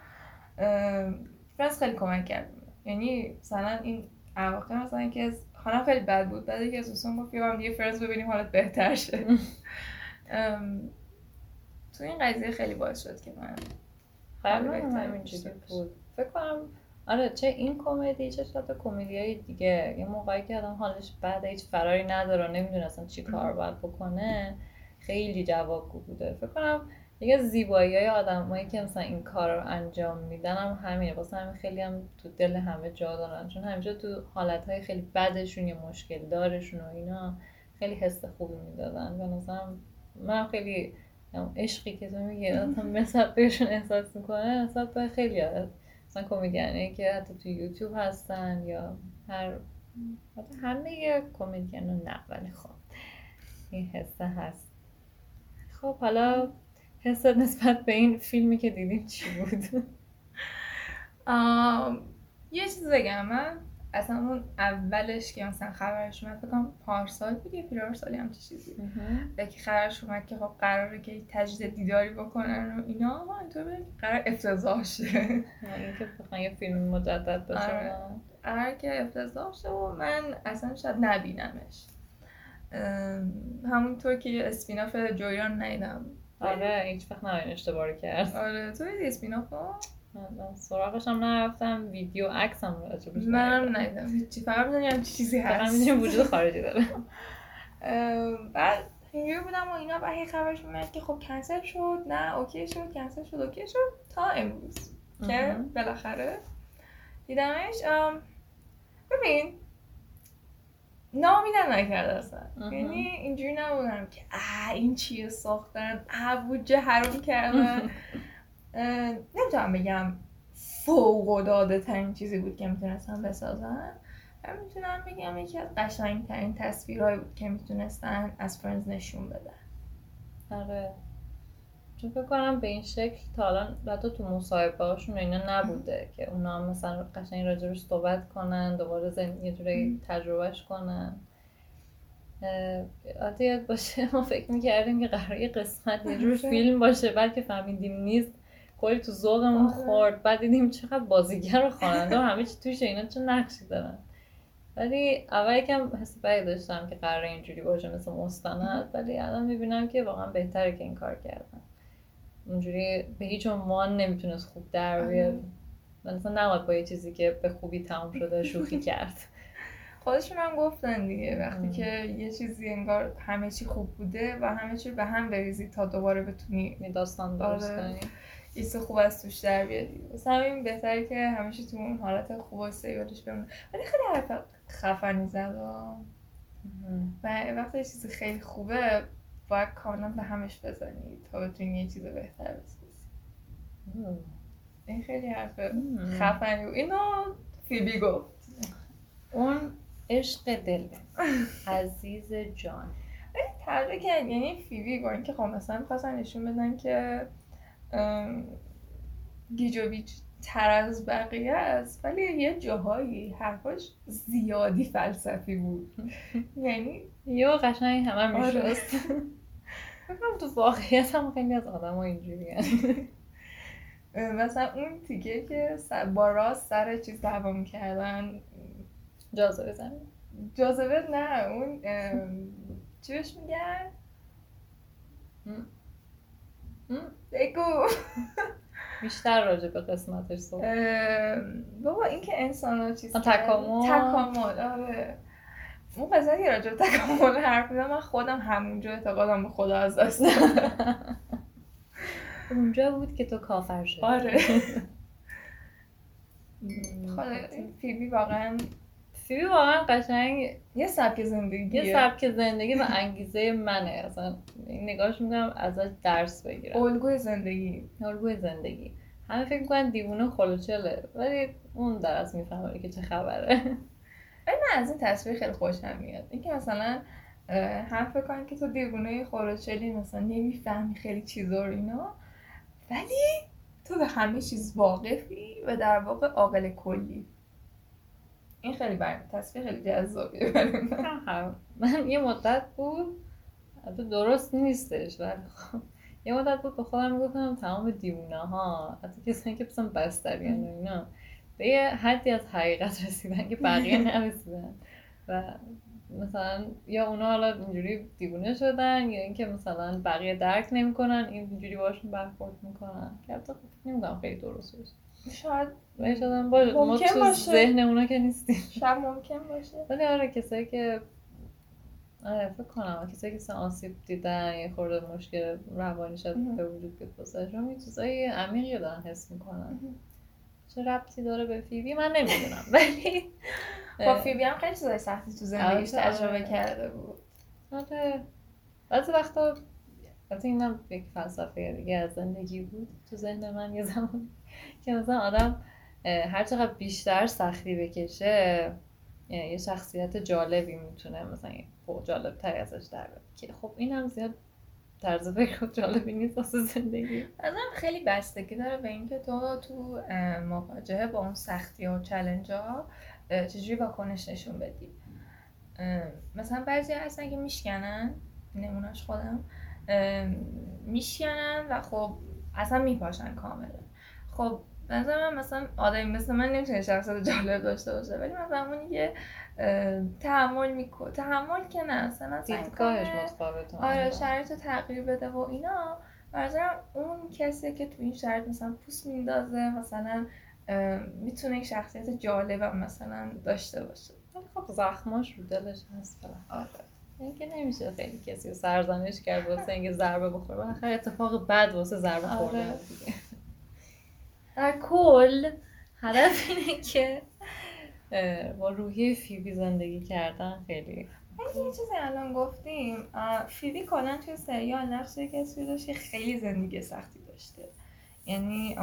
فرنز خیلی کمک کرد. یعنی مثلا این اواخر مثلا که حالم خیلی بد بود. بعد یکی از دوستان گفت بیا دیگه فرنز ببینیم حالت بهتر ام، تو این قضیه خیلی باعث شد که من هم همینجوری. بود. فکر کنم آره چه این کمدی چه شاید کمدی های دیگه. یه موقعی که آدم حالش بعد هیچ فراری نداره و نمی‌دونه اصلا چی کار باید بکنه. خیلی جوابگو بوده. فکر کنم یکی از زیبایی های آدمایی که مثلا این کار رو انجام میدن هم همینه. واسه همین خیلی هم تو دل همه جا دارن. چون همیشه تو حالت های خیلی بدشون یا مشکل دارشون و اینا خیلی حس خوبی می‌دادن. به نظرم من خیلی اون عشقی که تو میگی آدم نسبت بهشون احساس می‌کنه نسبت به خیلی ها مثلا کمدیانی که حتی تو یوتیوب هستن یا هر حتی همه کمدین نه ولی خب این حسه هست خب حالا حست نسبت به این فیلمی که دیدیم چی بود؟ یه چیز بگم من اصلا اون اولش که مثلا خبرش اومد کنم پارسال بود یا پیرارسالی هم چیزی. که خبرش اومد که خب قراره که تجدید دیداری بکنن و اینا. ما اینطور بودیم قرار افتضاح شه. یعنی که بخوان یه فیلم مجدد بشه. آره. قرار که افتضاح شه و من اصلا شاید نبینمش. همونطور که یه اسپیناف جویان ندیدم. آره هیچ وقت نباید اشتباه کرد آره تو دیدی اسپیناف من سراغش هم نرفتم ویدیو عکس هم راجبش منم ندیدم. هیچی. فقط می‌دونم چیزی فقط هست. می‌دونیم وجود خارجی داره. بعد اینجوری بودم و اینا و هی خبرش میاد که خب کنسل شد. نه okay شد کنسل شد okay شد. تا امروز که. بالاخره دیدمش. ببین نامیدم نکرده اصلا. یعنی اینجوری نبودم که اه این چیه ساختن؟ اه بودجه حروم کردن. نمی‌تونم بگم فوق العاده ترین چیزی بود که می‌تونستم بسازن و می‌تونم بگم یکی از قشنگ ترین تصویرهایی بود که می‌تونستن از فرنز نشون بدن. آره. چون فکر کنم به این شکل تا الان حتی تو مصاحبه هاشون اینا نبوده که اونا هم مثلا قشنگ راجبش صحبت کنن دوباره زن... یه جوری تجربهش کنن. حتی یاد باشه ما فکر می‌کردیم که قرار یه قسمت یه جور فیلم باشه بعد که فهمیدیم نیست. کلی تو ذوقمون آره. خورد. بعد دیدیم چقدر بازیگر و خواننده و همه چی توش اینا چه نقشی دارن. ولی اول یکم حس بدی داشتم که قرار اینجوری باشه مثل مستند. ولی الان می‌بینم که واقعا بهتره که این کار کردن. اونجوری به هیچ عنوان نمی‌تونست خوب در بیاد و مثلا نباید با یه چیزی که به خوبی تموم شده شوخی کرد. خودشون هم گفتن دیگه. وقتی ام. که یه چیزی انگار همه چی خوب بوده و همه چی به هم بریزی تا دوباره بتونی داستان درست آره. کنی. چیز خوب از توش در بیاری واسه همین بهتره که همیشه تو اون حالت خوب و استیبلش بمونه. ولی خیلی حرف خفنی زد و و وقتی یه چیزی خیلی خوبه باید کاملا به همش بزنی تا بتونی یه چیز بهتر بسازی این خیلی حرف. خفنی بود. اینو فیبی گفت. اون عشق دل. عزیز جان. تبدیل کرد یعنی فیبی با اینکه خب مثلا می‌خواستن نشون بدن که گیجوویچ تر از بقیه است ولی یه جاهایی حرفاش زیادی فلسفی بود. یعنی یه قشنگ همه آره. میشست. فکرم تو واقعیت هم خیلی از آدم ها اینجوری مثلا اون تیکه که با راست سر چیز دعوا می‌کردن. جازه بزنیم جاذبه نه اون چی بهش میگن؟ بگو بیشتر راجع به قسمتش صحبت بابا این که انسان ها چیز. تکامل. تکامل آره اون قضیه که راجع به تکامل حرف می‌زنم من خودم همونجا اعتقادم به خدا از دست. اونجا بود که تو کافر شدی آره. خدا فیبی واقعا فیبی واقعا قشنگ. یه سبک زندگیه. یه سبک زندگی و انگیزه منه. اصلا این نگاهش می‌کنم ازش درس بگیرم. الگوی زندگی. الگوی زندگی. همه فکر می‌کنن دیوونه خلوچله. ولی اون در از می‌فهمه که چه خبره. ولی من از این تصویر خیلی خوشم میاد. اینکه مثلا هم فکر کنم که تو دیوونه خورچلی مثلا نمی‌فهمی خیلی چیزا رو اینا. ولی تو به همه چیز واقفی و در واقع عاقل کلی. این خیلی بر تصویر خیلی جذابیه من. یه مدت بود البته درست نیستش ولی خب. یه مدت بود به خودم می‌گفتم تمام دیوونه ها حتی کسانی که مثلا بستریان و اینا به یه حدی از حقیقت رسیدن که بقیه نرسیدن. و مثلا یا اونا حالا اینجوری دیوونه شدن یا اینکه مثلا بقیه درک نمی‌کنن اینجوری باشون برخورد می‌کنن. که البته خب نمی‌دونم خیلی درست باشه شاید شاید باشه. ما تو باشه. ذهن اونا که نیستیم. شاید ممکن باشه. ولی آره کسایی که آره فکر کنم. کسایی که آسیب دیدن یه خورده مشکل روانی مهم. به وجود بیاد واسهشون یه چیزای عمیقی دارن حس می‌کنن. چه ربطی داره به فیبی؟ من نمی‌دونم. ولی با فیبی هم خیلی چیزای سختی تو زندگیش آره. تجربه کرده بود. آره. بعضی وقتا البته اینم یک فلسفه دیگه از زندگی بود. تو ذهن من یه زمان که مثلا آدم هر چقدر بیشتر سختی بکشه یه شخصیت جالبی می‌تونه مثلا فوق جالب تری ازش در که خب این هم زیاد طرز فکر جالبی نیست واسه زندگی. ازم خیلی بستگی داره به اینکه تو تو مواجهه با اون سختی و چلنج ها چجوری واکنش نشون بدی. مثلا بعضی هستن که میشکنن نمونهش خودم میشکنن و خب اصلا میپاشن کاملا. خب نظر من مثلا آدمی مثل من نمی‌تونه شخصیت جالب داشته باشه ولی مثلا اونی که اه، تحمل می‌کنه تحمل که نه مثلا دیدگاهش متفاوته. آره شرایط رو تغییر بده و اینا. به نظرم اون کسی که تو این شرایط مثلا پوست میندازه مثلا می‌تونه یک شخصیت جالب مثلا داشته باشه. ولی خب زخماش رو دلش هست. آره اینکه نمیشه خیلی کسی رو سرزنش کرد واسه اینکه ضربه بخوره. بالاخره اتفاق بد واسه ضربه آره. در کل هدف اینه که با روحیه فیبی زندگی کردن خیلی ولی یه چیزی الان گفتیم فیبی کلا توی سریال نقش کسی داشت که خیلی زندگی سختی داشته. یعنی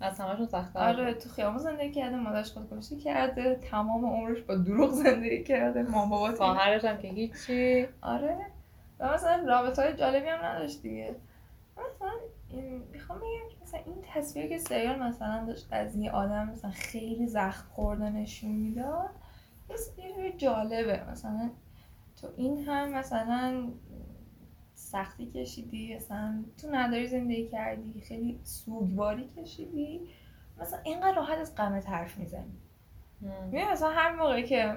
از همشون سخت آره تو خیابون زندگی کرده مادرش خودکشی کرده تمام عمرش با دروغ زندگی کرده مام بابا خواهرش هم که هیچی. آره. و مثلا رابطه های جالبی هم نداشت دیگه. مثلا می‌خوام بگم که مثلا این تصویر که سریال مثلا داشت از یه آدم مثلا خیلی زخم خورده نشون می‌داد یه جالبه. مثلا تو این هم مثلا سختی کشیدی مثلا تو نداری زندگی کردی خیلی سوگواری کشیدی. مثلا اینقدر راحت از غمت حرف می‌زنی. می‌دونی مثلا هر موقعی که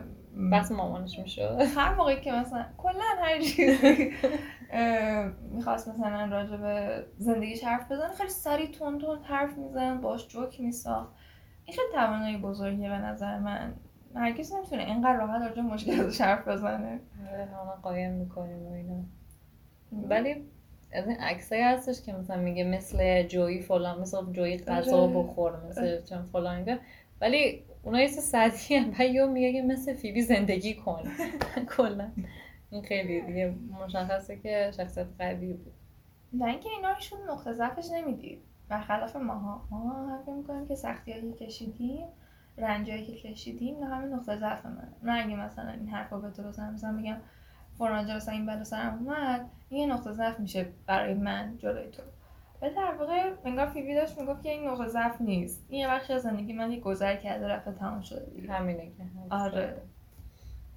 بس مامانش می‌شد. هر موقعی که مثلا کلا هر چیزی. می‌خواست مثلا راجع به زندگیش حرف بزنه. خیلی سریع تون تون حرف میزن باش جوک میساخت. این خیلی توانایی بزرگیه به نظر من. هرگز نمی‌تونه اینقدر راحت راجع به مشکلاتش حرف بزنه. همه قایم می‌کنیم و اینا. ولی از این عکسایی هستش که مثلا میگه مثل جویی فلان مثل جویی غذا آره. بخور مثل چون فلان ولی اونا یه سطحی هم و یه میگه مثل فیبی زندگی کن. کلا. این خیلی دیگه مشخصه که شخصیت قوی بود. و اینکه اینا هیچکدوم نقطه ضعفش نمی‌دید. برخلاف ماها. ما هم فکر می‌کنیم که سختی که کشیدیم رنجایی که کشیدیم نه همه نقطه ضعف من نه اگه مثلا این حرفا به تو بزنم مثلا میگم فلان جا مثلا این بلا سرم اومد این نقطه ضعف میشه برای من جلوی تو. و در واقع انگار فیبی داشت می‌گفت که این نقطه ضعف نیست. این یه بخشی از زندگی من یه گذر کرده رفته تمام شده دیگه. همینه که. آره.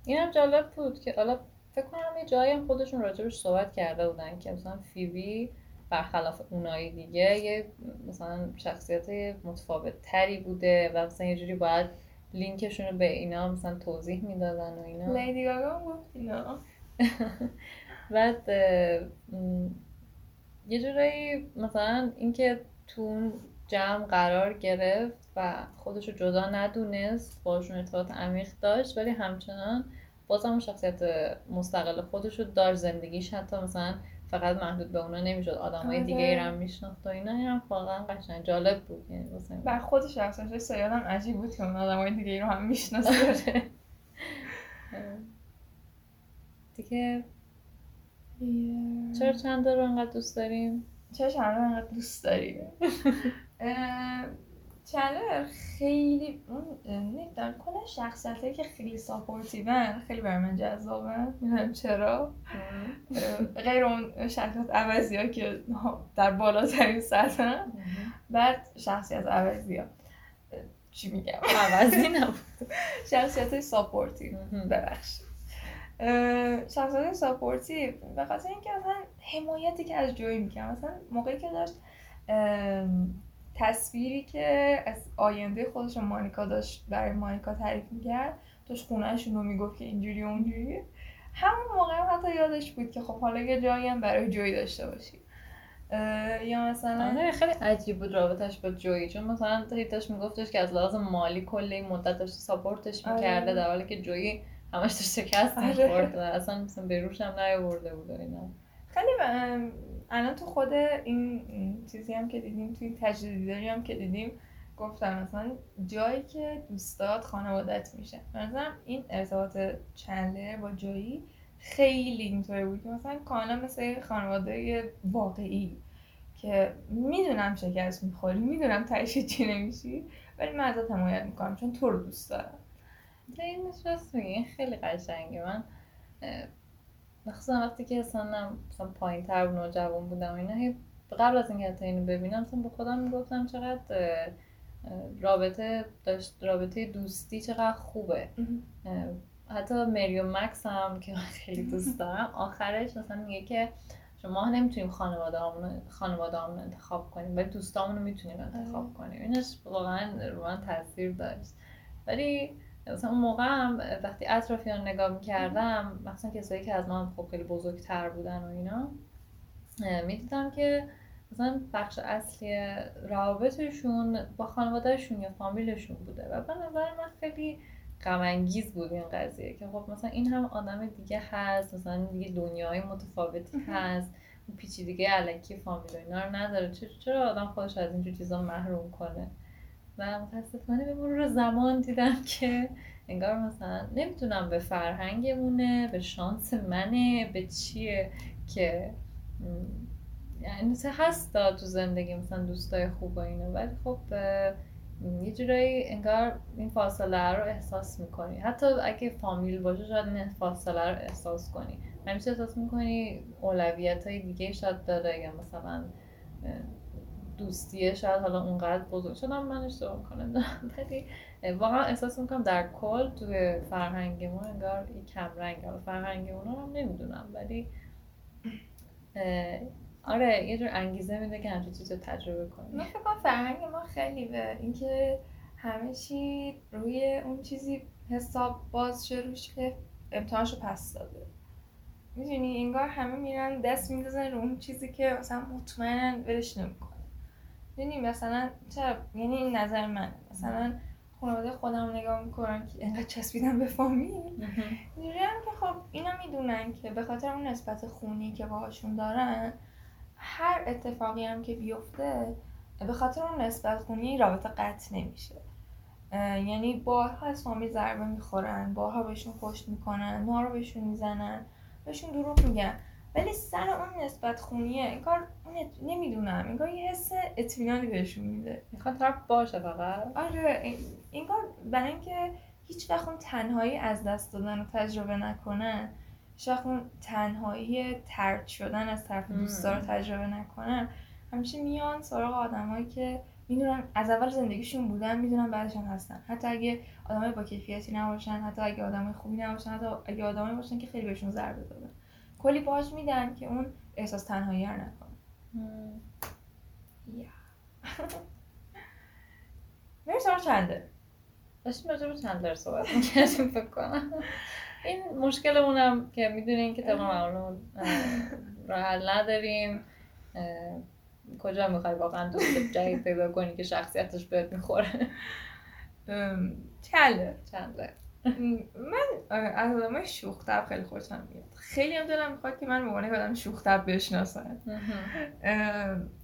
اینم جالب بود که حالا فکر کنم یه جایی هم خودشون راجبش صحبت کرده بودن که مثلا فیبی برخلاف اونایی دیگه یه مثلا شخصیت متفاوت تری بوده و مثلا یه جوری باید لینکشون رو به اینا مثلا توضیح می‌دادن و اینا. لیدی گاگا گفت اینا. بعد یه جورایی مثلا اینکه تو اون جمع قرار گرفت و خودش رو جدا ندونست باشون ارتباط عمیق داشت ولی همچنان بازم شخصیت مستقل خودش رو داشت زندگیش حتی مثلا فقط محدود به اونا نمی‌شد آدمای آره. دیگه ای رو هم میشناخت و اینا این هم واقعا قشنگ جالب بود یعنی. بر خود شخصش سریال هم عجیب بود که اون آدمای دیگه رو هم می‌شناسه آره. دیگه چرا چند رو انقدر دوست داریم چرا چندلر انقدر دوست داری؟ چندلر خیلی اون نمی‌دونم کلا شخصیت که خیلی ساپورتیون خیلی برای من جذابن می‌دونم چرا. غیر اون شخصیت عوضی ها که در بالاترین سطح. بعد شخصیت عوضی ها چی میگم؟ عوضی نبود. شخصیت supportive ببخشید. شخصیت supportive به خاطر اینکه مثلا حمایتی که از جوی می‌کنه مثلا موقعی که داشت تصویری که از آینده خودش مانیکا داشت برای مانیکا تعریف می‌کرد داشت خونهشون رو می‌گفت که اینجوری اونجوری همون موقع هم حتی یادش بود که خب حالا یه جایی هم برای جوی داشته باشی یا مثلا آره خیلی عجیب بود رابطش با جویی چون مثلا داشت میگفتش که از لحاظ مالی کلی این مدت داشته ساپورتش آره. می‌کرده در حالی که جویی همش داشت شکست آره. می‌خورد اصلا مثلا به روش هم نیاورده بود اینا خیلی الان تو خود این چیزی هم که دیدیم توی تجدیدی هم که دیدیم گفتم مثلا جایی که دوستات خانوادت میشه. مثلا این ارتباط چندلر با جایی خیلی اینطوری بود که مثلا کانا مثل خانواده واقعی که می‌دونم شکست می‌خوری می‌دونم تهش چی نمیشی ولی من ازت حمایت می‌کنم چون تو رو دوست دارم. این خیلی قشنگه. من مخصوصا وقتی که سنم مثلا پایین تر و نوجوان بودم اینا قبل از اینکه حتی اینو ببینم مثلا به خودم می‌گفتم چقدر رابطه داشت رابطه دوستی چقدر خوبه. حتی مری و مکس هم که من خیلی دوست دارم آخرش مثلا میگه که شما نمی‌تونیم خانواده خانواده رو انتخاب کنیم ولی دوستامون رو می‌تونیم انتخاب کنیم. اینش واقعا رو من تاثیر داشت. ولی مثلا اون موقع هم وقتی اطرافیان نگاه می‌کردم مثلا کسایی که از من خب خیلی بزرگتر بودن و اینا می‌دیدم که مثلا بخش اصلی روابطشون با خانوادهشون یا فامیلشون بوده و به نظر من خیلی غم بود این قضیه که خب مثلا این هم آدم دیگه هست مثلا دیگه دنیای متفاوتی هست پیچیدگی علکی فامیل اینا رو نداره. چرا آدم خودش از اینجور چیزا محروم کنه؟ و متاسفانه به مرور زمان دیدم که انگار مثلا نمی‌تونم به فرهنگمونه به شانس منه به چیه که یعنی هست تو زندگی مثلا دوستای خوب و اینو. ولی خب یه جورایی انگار این فاصله رو احساس می‌کنی. حتی اگه فامیل باشه شاید این فاصله رو احساس کنی. همیشه احساس می‌کنی اولویت های دیگه شاید داره یا مثلا دوستیه شاید حالا اونقدر بزرگ شدم من اشتباه می‌کنم. ولی واقعا احساس می‌کنم در کل توی فرهنگ ما انگار این کم رنگ حالا فرهنگ اونا رو نمی‌دونم ولی آره یه جور انگیزه میده که همچین چیز رو تجربه کنی. من فکر فرهنگ ما خیلی به اینکه همه روی اون چیزی حساب باز شه روش که امتحانشو پس داده. می‌دونی؟ انگار همه میرن دست میندازن رو اون چیزی که مثلا مطمئنن ولش نمی‌کنه می‌دونی مثلا چرا؟ یعنی این نظر من مثلا خانواده خودم نگاه می‌کنن که انقدر چسبیدن به فامیل. هم که خب اینا می‌دونن که به خاطر اون نسبت خونی که باهاشون دارن هر اتفاقی هم که بیفته به خاطر اون نسبت خونی رابطه قطع نمیشه. یعنی بارها از فامیل ضربه می‌خورن بارها بهشون پشت می‌کنن ما رو بهشون می‌زنن بهشون دروغ میگن. ولی سر اون نسبت خونیه این کار نمی‌دونم این کار یه حس اطمینانی بهشون میده. می‌خواد طرف باشه فقط؟ آره این کار برای اینکه هیچ وقت اون تنهایی از دست دادن رو تجربه نکنن شاید اون تنهایی ترد شدن از طرف دوستا رو تجربه نکنن همیشه میان سراغ آدمایی که می‌دونن از اول زندگیشون بودن می‌دونن بعدش هم هستن. حتی اگه آدمای با کیفیتی نباشن حتی اگه آدمای خوبی نباشن حتی اگه آدمایی باشن که خیلی بهشون ضربه دادن. کلی باش میدن که اون احساس تنهایی رو نکنه. مرسی چنده؟ داشتیم راجع به چندلر صحبت می‌کردیم فکر کنم. این مشکلمونم که می‌دونین که طبق معلوم راه حل نداریم. کجا می‌خوای واقعا دوست جدید پیدا کنی که شخصیتش بهت می‌خوره؟ چله چندلر من از آدم شوخ خیلی خوشم میاد. خیلی هم دلم می‌خواد که من مبانه آدم شوخ بشناسن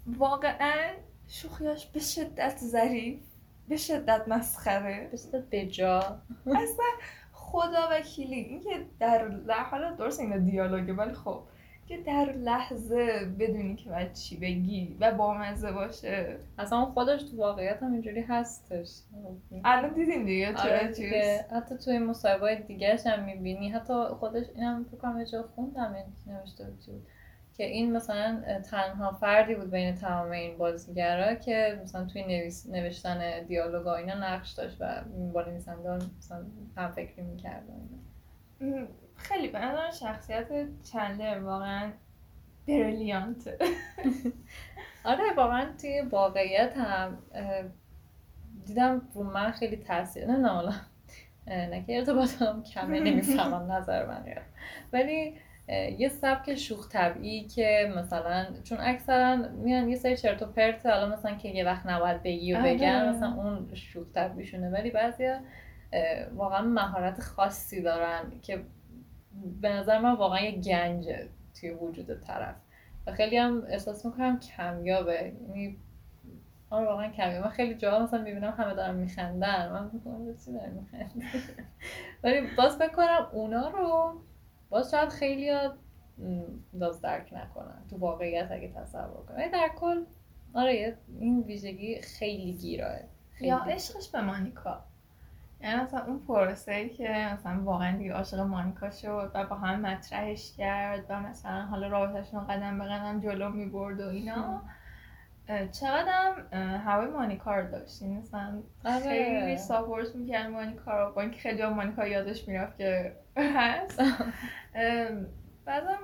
واقعا شوخیاش به شدت ظریف به شدت مسخره. به شدت بجا. اصلا خدا وکیلی اینکه در حالا درست این دیالوگه ولی خب که در لحظه بدونی که باید چی بگی و بامزه باشه. اصلا خودش تو واقعیت هم اینجوری هستش. الان دیدیم دیگه آره حتی توی مصاحبه دیگه هم می‌بینی. حتی خودش اینم فکر کنم جا خوندم نوشته بود که این مثلا تنها فردی بود بین تمام این بازیگرا که مثلا توی نویس... نوشتن دیالوگا اینا نقش داشت و با نویسندگان مثلا هم فکری می‌کرد خیلی به شخصیت چندلر واقعا بریلیانت. آره واقعا توی واقعیت هم دیدم رو من خیلی تاثیر نه حالا نه که ارتباطم کمه نمی‌فهمم نظر من ولی یه سبک شوخ طبیعی که مثلا چون اکثرا میان یه سری چرت و پرت حالا مثلا که یه وقت نباید بگی و بگن آره. مثلا اون شوخ طبیعیشونه ولی بعضیا واقعا مهارت خاصی دارن که به نظر من واقعا یه گنجه توی وجود طرف. و خیلی هم احساس می‌کنم کمیابه. یعنی آره واقعا کمیابه. من خیلی جاها مثلا می‌بینم همه دارن میخندن. من می‌کنم چی دارن میخندن؟ ولی باز بکنم اونا رو باز شاید خیلی داز درک نکنن تو واقعیت اگه تصور کنن. در کل آره این ویژگی خیلی گیراه. یا عشقش به مانیکا. یعنی مثلا اون پروسه ای که مثلا واقعا دیگه عاشق مانیکا شد و با هم مطرحش کرد و مثلا حالا رابطهشون قدم به قدم جلو می برد و اینا چقدرم هوای مانیکا رو داشتیم مثلا آره. خیلی ساپورت می‌کرد مانیکا رو با اینکه خیلی مانیکا یادش می‌رفت که هست بعدم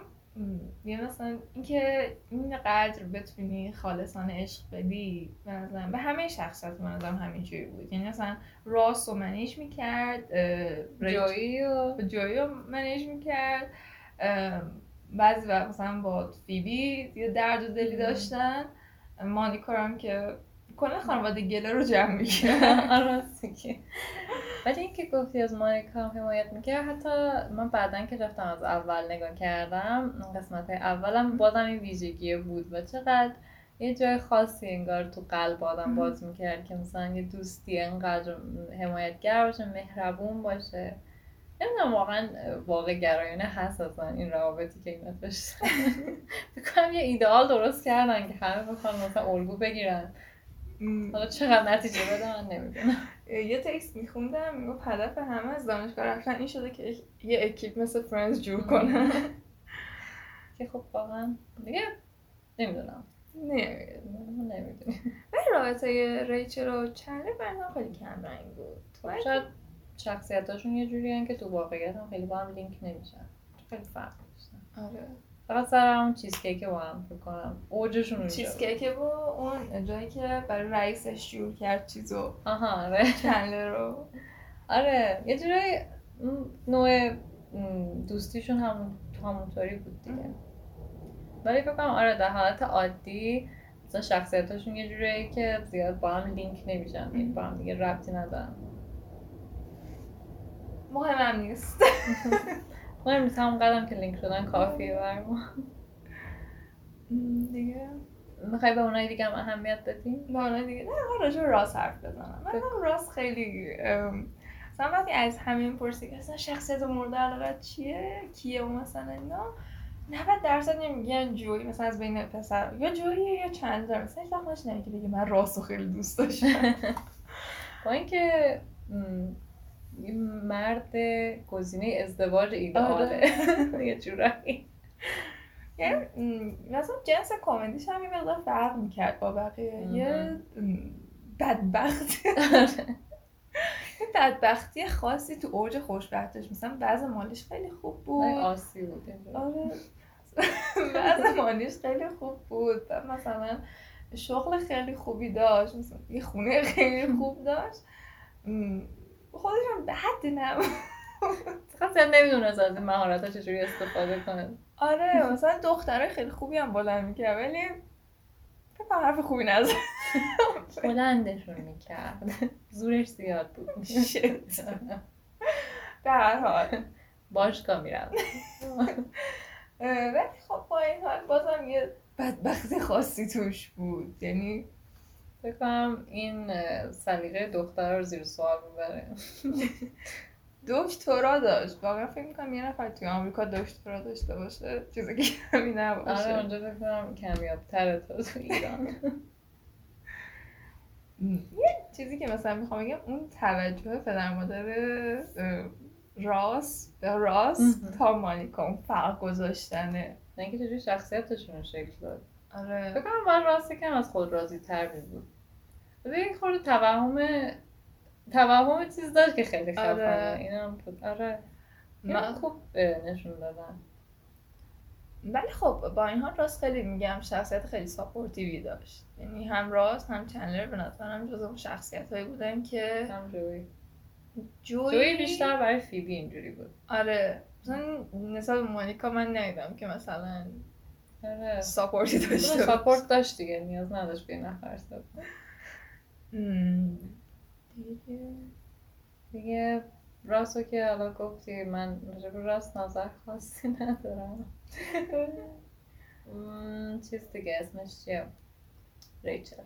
یه مثلا اینکه اینقدر بتونی خالصانه عشق بدی به نظرم به همه شخصیت به نظرم همینجوری بود. یعنی مثلا راس رو منیج می‌کرد جایی و با جایی رو منیج می‌کرد. بعضی وقت مثلا با فیبی یه درد و دلی داشتن. مانیکا رو هم که کلا خانواده گله رو جمع که. ولی اینکه گفتی از مانیکا حمایت می‌کرد حتی من بعدا که رفتم از اول نگاه کردم قسمت های اولم بازم این ویژگی بود و چقدر یه جای خاصی انگار تو قلب آدم باز می‌کرد که مثلا یه دوستی انقدر حمایتگر باشه مهربون باشه. نمی‌دونم واقعا واقع گرایانه هست اصلا این روابطی که اینا داشتن. فکر کنم یه ایدئال درست کردن که همه بخوان مثلا الگو بگیرن. حالا چقدر نتیجه بده من نمی‌دونم. یه تکست میخوندم می‌گفت هدف همه از دانشگاه رفتن. این شده که یه اکیپ مثل فرنز جور کنن که خب واقعا دیگه نمی‌دونم. نمی‌دونم نمی‌دونم. ولی رابطه ریچل و چندلر برنامه خیلی کم رنگ بود. ولی شاید شخصیتاشون یه جوری که تو واقعیت هم خیلی با هم لینک نمیشن. خیلی فرق داشتن آره. فقط سر همون چیز کیک با هم فکر کنم. اوجشون اونجا چیز بود. کیکه و اون جایی که برای رئیسش جور کرد چیزو. آها آره. رو. آره یه جورایی نوع دوستیشون همون همونطوری بود دیگه. ولی فکر کنم آره در حالت عادی مثلا شخصیتاشون یه جوریه که زیاد با هم لینک نمیشن با هم دیگه ربطی ندارن. مهم هم نیست. مهم نیست همون قدم که لینک شدن کافیه بر ما دیگه. می‌خوای به اونایی دیگه هم اهمیت بدیم نه دیگه؟ نه راجع به راس حرف بزنم. من راس خیلی مثلا وقتی از همین پرسی که اصلا شخصیت مورد علاقت چیه؟ کیه و مثلا اینا؟ 90 درصد نمیگن جوی مثلا از بین پسر یا جویی یا چندلر مثلا هیچ وقت که بگه من راس رو خیلی دوست داشتم. با اینکه یه مرد گزینه ازدواج ایدئاله یه جورایی. یعنی مثلا جنس کمدیش هم یه مقدار فرق می‌کرد با بقیه. یه بدبخت. بدبختی خاصی تو اوج خوشبختش. مثلا بعض مالیش خیلی خوب بود. آسی بود. اینجا. آره. بعض مالیش خیلی خوب بود. مثلا شغل خیلی خوبی داشت. مثلا یه خونه خیلی خوب داشت. م، خودش هم به حد نبود فقط زیاد نمی‌دونست از این مهارت چجوری استفاده کنه. آره مثلا دخترای خیلی خوبی هم بلند می‌کرد ولی فکر حرف خوبی نزد. بلندشون می‌کرد. زورش زیاد بود. در هر حال. باشگاه میرم ولی خب با این حال بازم یه بدبختی خاصی توش بود. یعنی فکر کنم این سلیقه دختر رو زیر سوال می‌بره. دکترا داشت. واقعا فکر می‌کنم یه نفر توی آمریکا دکترا داشته باشه. چیزی که کمی آره نباشه اونجا فکر کنم کمیابتره تا تو ایران. یه چیزی که مثلا می‌خوام بگم اون توجه پدر مادر راس به راس. تا مانیکا اون فرق گذاشتنه. نه اینکه چجوری شخصیتشون شکل داد. آره. کنم من راستی کم از خود راضی تر بود ببین یک خورده توهم توهم چیز داشت که خیلی خفنه. آره. این هم بود. آره. من- من خوب نشون دادن. ولی خب با این حال راست خیلی میگم شخصیت خیلی ساپورتیوی داشت. یعنی هم راست هم چندلر به نظرم جز اون شخصیت هایی بودن که هم جوی. جوی جوی بیشتر برای فیبی اینجوری بود. آره. مثلا نسبت به مونیکا من ندیدم که مثلا آره. support ی داشته باشه. support داشت دیگه نیاز نداشت یه نفر support. دیگه دیگه راسو که حالا گفتی من راجع به راس نظر خاصی ندارم. چیز دیگه اسمش چیه؟ ریچل.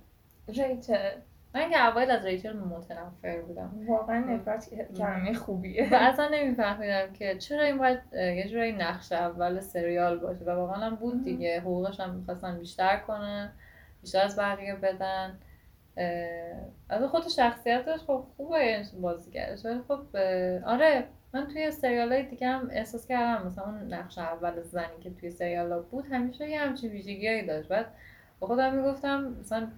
ریچل. من که اول از ریچل متنفر بودم. واقعا نفرت کلمه خوبیه. و اصلا نمیفهمیدم که چرا این باید یه جورایی نقش اول سریال باشه و واقعا هم بود دیگه. حقوقش هم می‌خواستن بیشتر کنن بیشتر از بقیه بدن. از خود شخصیتش خب خوبه بازیگرش. ولی خب آره من توی سریال های دیگه هم احساس کردم مثلا اون نقش اول زنی که توی سریال ها بود همیشه یه همچین ویژگیهایی داشت. بعد با خودم می‌گفتم مثلا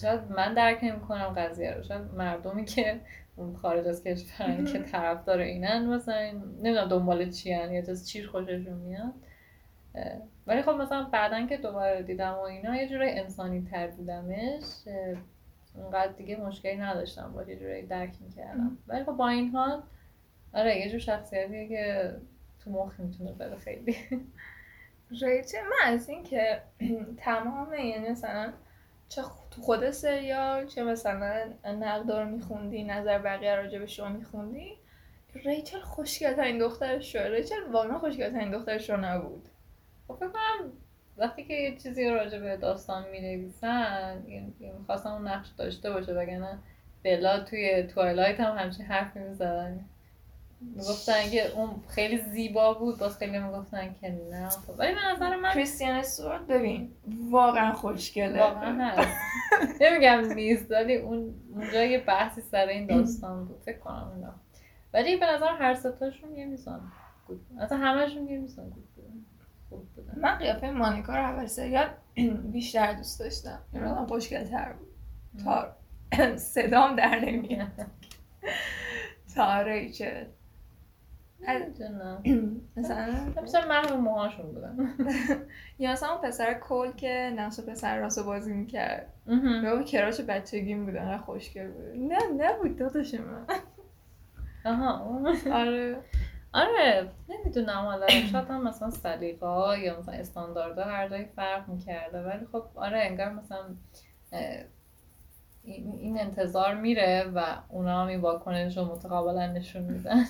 شاید من درک نمی‌کنم قضیه رو. شاید مردمی که اون خارج از کشورن که طرفدار اینن مثلا نمی‌دونم دنبال چی هن یا از چیز خوششون میاد. ولی خب مثلا بعدا که دوباره دیدم و اینا یه جورای انسانی تر دیدمش اونقدر دیگه مشکلی نداشتم با یه جورایی درک می‌کردم. ولی خب با این حال آره یه جور شخصیتیه که تو مخ می‌تونه بره خیلی. ریچل من از این که تمام یعنی مثلا چه تو خود سریال چه مثلا نقدار میخوندی نظر بقیه راجع به شما میخوندی؟ ریچل خوشگل ترین دخترش شو ریچل واقعا خوشگل ترین دخترش رو نبود. خب فکر کنم وقتی که یه چیزی راجع به داستان می نویسن می‌خواستم اون نقش داشته باشه وگرنه بلا توی توایلایت هم همچین حرفی می‌زدن. می‌گفتن که اون خیلی زیبا بود باز خیلی می‌گفتن که نه. ولی به نظر من کریستیان استوارت ببین واقعا خوشگله. واقعا هست نمیگم نیست ولی اون اونجا یه بحثی سر این داستان بود فکر کنم اینا. ولی به نظر هر ستاشون یه میزان بود. اصلا همشون یه میزان بود. بودن. من قیافه مانیکا رو اول سریال بیشتر دوست داشتم. این آدم خوشگل تر بود. تا صدام در نمیاد. تا ریچل مثلا بیشتر محو موهاشون بودن. یا مثلا اون پسر کل که نقش پسر راست بازی می‌کرد. یا اون کراش بچگیم بود انقدر خوشگل بود. نه نبود داداش من. آها. آره. آره نمی‌دونم. حالا شاید هم مثلا سلیقه یا مثلا استانداردها هر جایی فرق می‌کرده. ولی خب آره انگار مثلا این انتظار میره و اونا هم این واکنش رو متقابلا نشون میدن.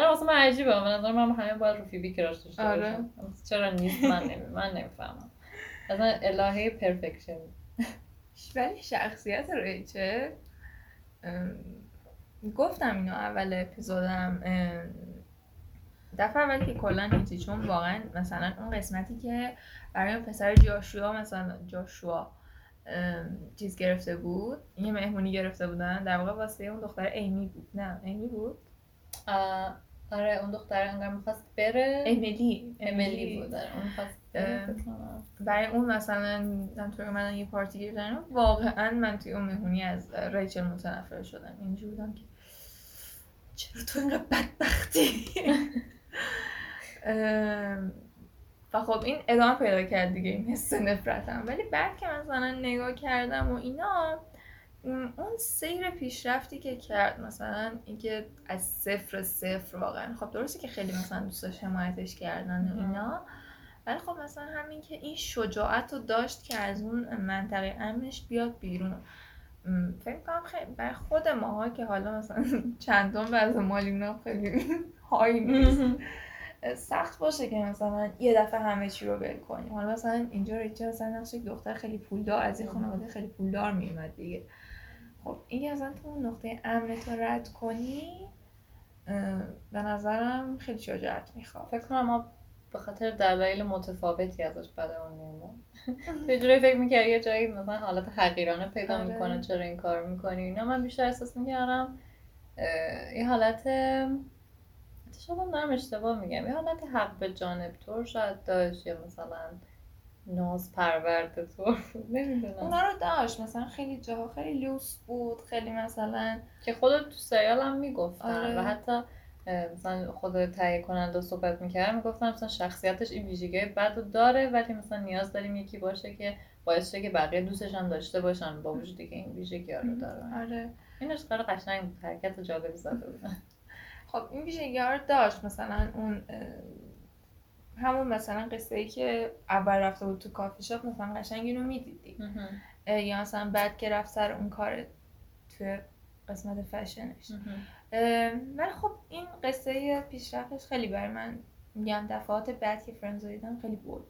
آره واسه من عجیبه. به نظر من همه باید رو فیبی کراش داشته آره. چرا نیست؟ من نمی... من نمی‌فهمم. اصلا الهه پرفکشن. ولی شخصیت ریچل گفتم اینو اول اپیزودم دفعه اولی که کلا هیچی چون واقعا مثلا اون قسمتی که برای اون پسر جاشوا مثلا جاشوا چیز گرفته بود یه مهمونی گرفته بودن در واقع واسه اون دختر ایمی بود. نه ایمی بود؟ آره اون دختر انگار می‌خواست بره امیلی امیلی بود اون می‌خواست. برای اون مثلا همطور اومدن یه پارتی گرفتن واقعا من توی اون مهمونی از ریچل متنفر شدم اینجور بودم که چرا تو اینقدر بدبختی و خب این ادامه پیدا کرد دیگه این حس نفرتم ولی بعد که مثلا نگاه کردم و اینا اون سیر پیشرفتی که کرد مثلا اینکه از صفر صفر واقعا. خب درسته که خیلی مثلا دوستاش حمایتش کردن و اینا. ولی خب مثلا همین که این شجاعت رو داشت که از اون منطقه امنش بیاد بیرون. فکر کنم خیلی برای خود ماها که حالا مثلا چندان وضع مالیمون خیلی های نیست. سخت باشه که مثلا یه دفعه همه چی رو ول کنیم. حالا مثلا اینجا ریچل مثلا نقش یک دختر خیلی پولدار از این خانواده خیلی پولدار میومد دیگه. خب این اصلا تو اون نقطه امن تو رد کنی به نظرم خیلی شجاعت می‌خواد. فکر کنم ما به خاطر دلایل متفاوتی ازش بدمون میومد یه جوری فکر می‌کرد یه جایی مثلا حالت حقیرانه پیدا آره. می‌کنه چرا این کار می‌کنی؟ اینا من بیشتر احساس می‌کردم یه حالت شاید دارم اشتباه میگم یه حالت حق به جانب طور شاید داشت یا مثلا ناز پرورده بود نمی‌دونم. اونا رو داشت. مثلا خیلی جاها خیلی لوس بود. خیلی مثلا که خودت تو سریال هم می‌گفتن آره. و حتی مثلا خود تهیه کننده صحبت می‌کردن می‌گفتن مثلا شخصیتش این ویژگی بد رو داره ولی مثلا نیاز داریم یکی باشه که باعث شه که بقیه دوستش هم داشته باشن با وجودی که این ویژگی رو داره آره. اینش کار قشنگ بود حرکت جالبی زده بودن خب این ویژگی رو داشت. مثلا اون همون مثلا قصه ای که اول رفته بود تو کافی شاپ مثلا قشنگ اینو می‌دیدی یا مثلا بعد که رفت سر اون کار توی قسمت فشنش. ولی خب این قصه پیشرفتش خیلی برای من میگم دفعات بعد که فرنز رو دیدم خیلی بود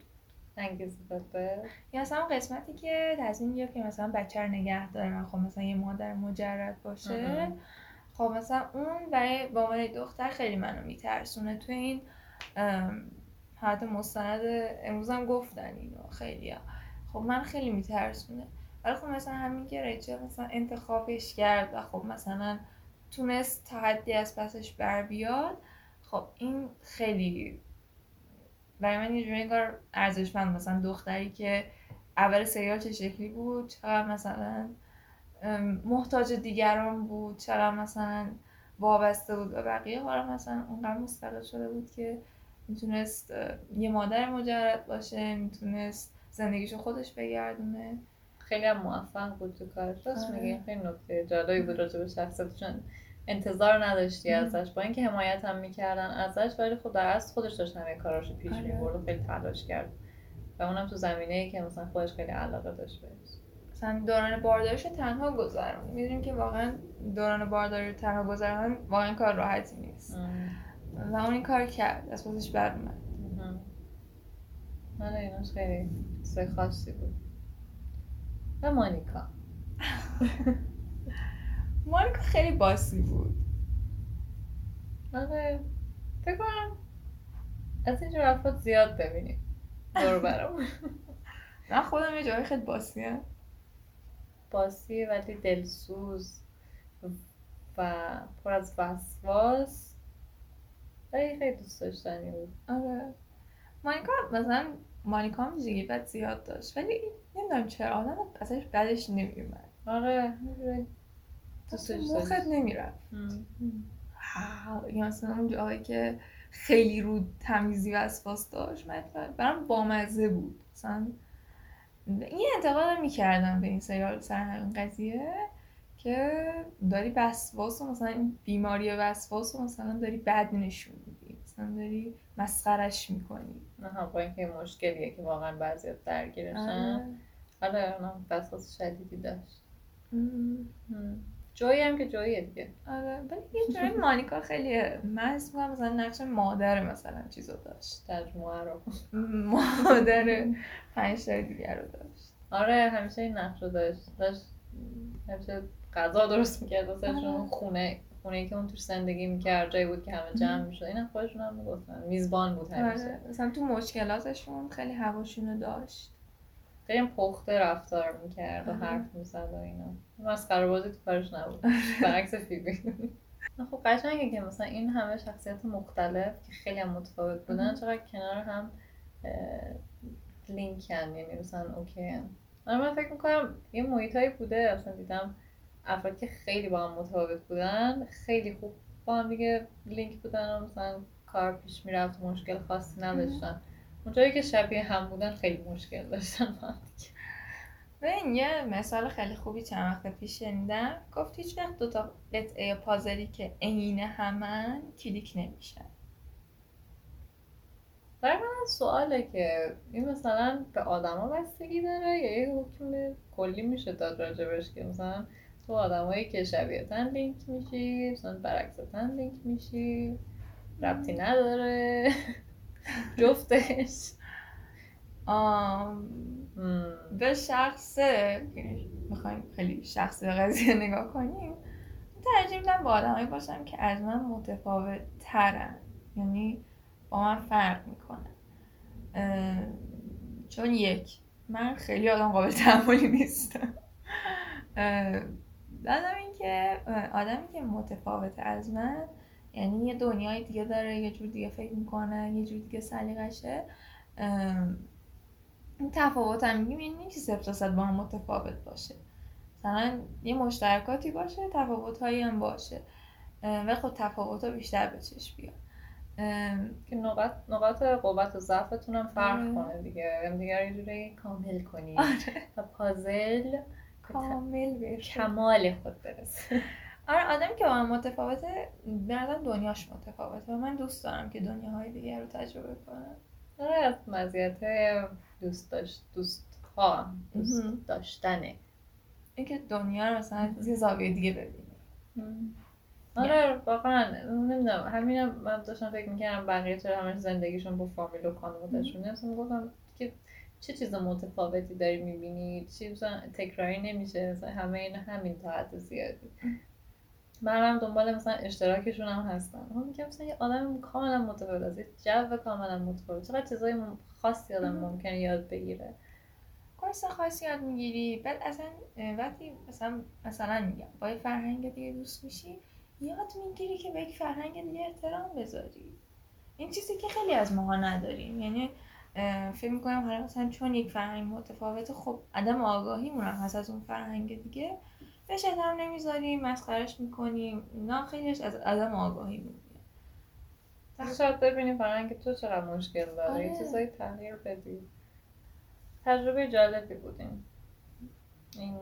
انگیزه داده یا مثلا قسمتی که تصمیم گرفت که مثلا بچه رو نگه داره و خب مثلا یه مادر مجرد باشه. خب مثلا اون برای به عنوان دختر خیلی منو میترسونه تو این حالت مستند امروز هم گفتن اینو خیلی خب من خیلی میترسونه. ولی خب مثلا همین که ریچل مثلا انتخابش کرد و خب مثلا تونست تا حدی از پسش بر بیاد خب این خیلی برای من یه جوری انگار ارزشمند. مثلا دختری که اول سریال چه شکلی بود چقدر مثلا محتاج دیگران بود چقدر مثلا وابسته بود به بقیه. حالا مثلا اونقدر مستقل شده بود که می‌تونست یه مادر مجرد باشه می‌تونست زندگیشو خودش بگردونه. خیلی هم موفق بود تو کارش راست آره. میگی خیلی نکته جالبی بود راجع به شخصیتشون. انتظار نداشتی ام. ازش. با اینکه حمایت هم می‌کردن ازش ولی خب در اصل خودش داشت همه کاراشو پیش آره. می‌برد و خیلی تلاش کرد. و اونم تو زمینه ای که مثلا خودش خیلی علاقه داشت بهش. مثلا دوران بارداریش تنها گذرون می‌دونیم که واقعا دوران بارداری رو تنها گذرون واقعا کار راحتی نیست. و اون این کار کرد. از پسش بر اومد. مهم. آره ایناش خیلی چیزای خاصی بود. و مانیکا مانیکا خیلی باسی بود. آره فکر کنم از اینجور افراد زیاد ببینیم. دور برامون من خودم یه جایی خیلی باسی هم. باسی ولی دلسوز و پر از وسواس. ولی خیلی دوست داشتنی بود. آره. مانیکا مثلا مانیکا هم جیبت زیاد داشت. ولی نمی‌دونم چرا. آدم ازش بدش نمیومد آره. تو مخت نمی‌رفت. یا مثلا اون جایی که خیلی رو تمیزی وسواس داشت. من برام بامزه بود. مثلا این انتقاد می‌کردم به این سریال سر همین قضیه. که داری وسواس و مثلا این بیماری وسواس و مثلا داری بد نشون میدی. مثلا داری مسخرش می‌کنی. نه با اینکه این مشکلیه که واقعا بعضی درگیرشن. آره. اونم وسواس شدیدی داشت. جویی هم که جوییه دیگه. آره ولی یه جوری مانیکا خیلی من می‌کنم مثلا نقش مادر مثلا چیزو داشت. ترجمه رو مادر پنج تا دیگر رو داشت. آره همیشه این نقش رو داشت. داشت همیشه غذا درست می‌کرد. واسهشون آره. خونه خونه ای که اون توش زندگی می‌کرد جایی بود که همه جمع می‌شد. این خودشون هم می‌گفتن. میزبان بود همیشه. آره مثلا تو مشکلاتشون خیلی هواشونو داشت. خیلی پخته رفتار می‌کرد و آره. حرف می‌زد و اینا. مسخره بازی تو کارش نبود. برعکس فیبی. خب قشنگه که مثلا این همه شخصیت مختلف که خیلی هم متفاوت بودن. چقدر کنار هم لینکن. یعنی مثلا اوکی. هم. من فکر می‌کنم یه محیط هایی بوده. اصلا دیدم افراد که خیلی با هم متفاوت بودن خیلی خوب با هم دیگه لینک بودن و مثلا کار پیش می‌رفت مشکل خاصی نداشتن. اونجایی که شبیه هم بودن خیلی مشکل داشتن با. ببین یه مثال خیلی خوبی چند وقت پیش شنیدم. گفت هیچ وقت دوتا قطعه پازلی که عین همن کلیک نمیشن. برای من سواله که این مثلا به آدما بستگی داره یا یه حکم کلی میشه داد راجبش که مثلا تو آدمایی که شبیهتن لینک میشی مثلا برعکستن لینک میشی. ربطی نداره. جفتش. به شخصه می‌خوایم خیلی شخصی به قضیه نگاه کنیم ترجیح میدم با آدمایی باشم که از من متفاوت ترن یعنی با من فرق می‌کنن. چون یک من خیلی آدم قابل تحملی نیستم. بعدم اینکه آدمی که متفاوت از من یعنی یه دنیای دیگه داره یه جور دیگه فکر می‌کنه یه جور دیگه سلیقشه این تفاوت هم میگیم یعنی تا صد با هم متفاوت باشه. مثلا یه مشترکاتی باشه تفاوت هایی هم باشه. ولی خب تفاوت ها بیشتر به چشم بیاد. که نقاط نقاط قوت و ضعفتون هم فرق آره. کنه دیگه. هم دیگه یه جوری کامل کنی. آره. و پازل کامل کمال خود برسه. آره آدمی که با من متفاوته نظرم دنیاش متفاوته. و من دوست دارم که دنیاهای دیگر رو تجربه کنم. آره از مزیت دوست داشت دوست ها دوست. داشتنه. اینکه دنیا رو مثلا از یه زاویه دیگه ببینی آره واقعا نمی‌دونم. همینم من داشتم فکر می‌کردم بقیه چرا همش زندگیشون با فامیل و خانوادهشونه. اصلا گفتم که چه چیز متفاوتی داری می‌بینی؟ چی تکراری نمیشه مثلا همه این همین تا حد زیادی. من هم دنبال مثلا اشتراکشون هم هستم. هم میگم مثلا یه آدم کاملا متفاوت است یه جو کاملا متفاوت. چقدر چیزای خاصی آدم مهم. ممکنه یاد بگیره. کورس خاصی یاد می‌گیری. بعد اصلا وقتی مثلا مثلا میگم با یه فرهنگ دیگه دوست میشی یاد می‌گیری که به یک فرهنگ دیگه احترام بذاری. این چیزی که خیلی از ماها نداریم. یعنی فکر می‌کنم حالا مثلا چون یک فرهنگ متفاوته خب عدم آگاهی هم هست از اون فرهنگ دیگه. بهش احترام نمی‌ذاریم مسخرش می‌کنیم اینا خیلیش از عدم آگاهی وقتی شاید ببینی فرهنگ تو چقدر مشکل داره. یه آره. چیزایی تغییر بدی. تجربه جالبی بود این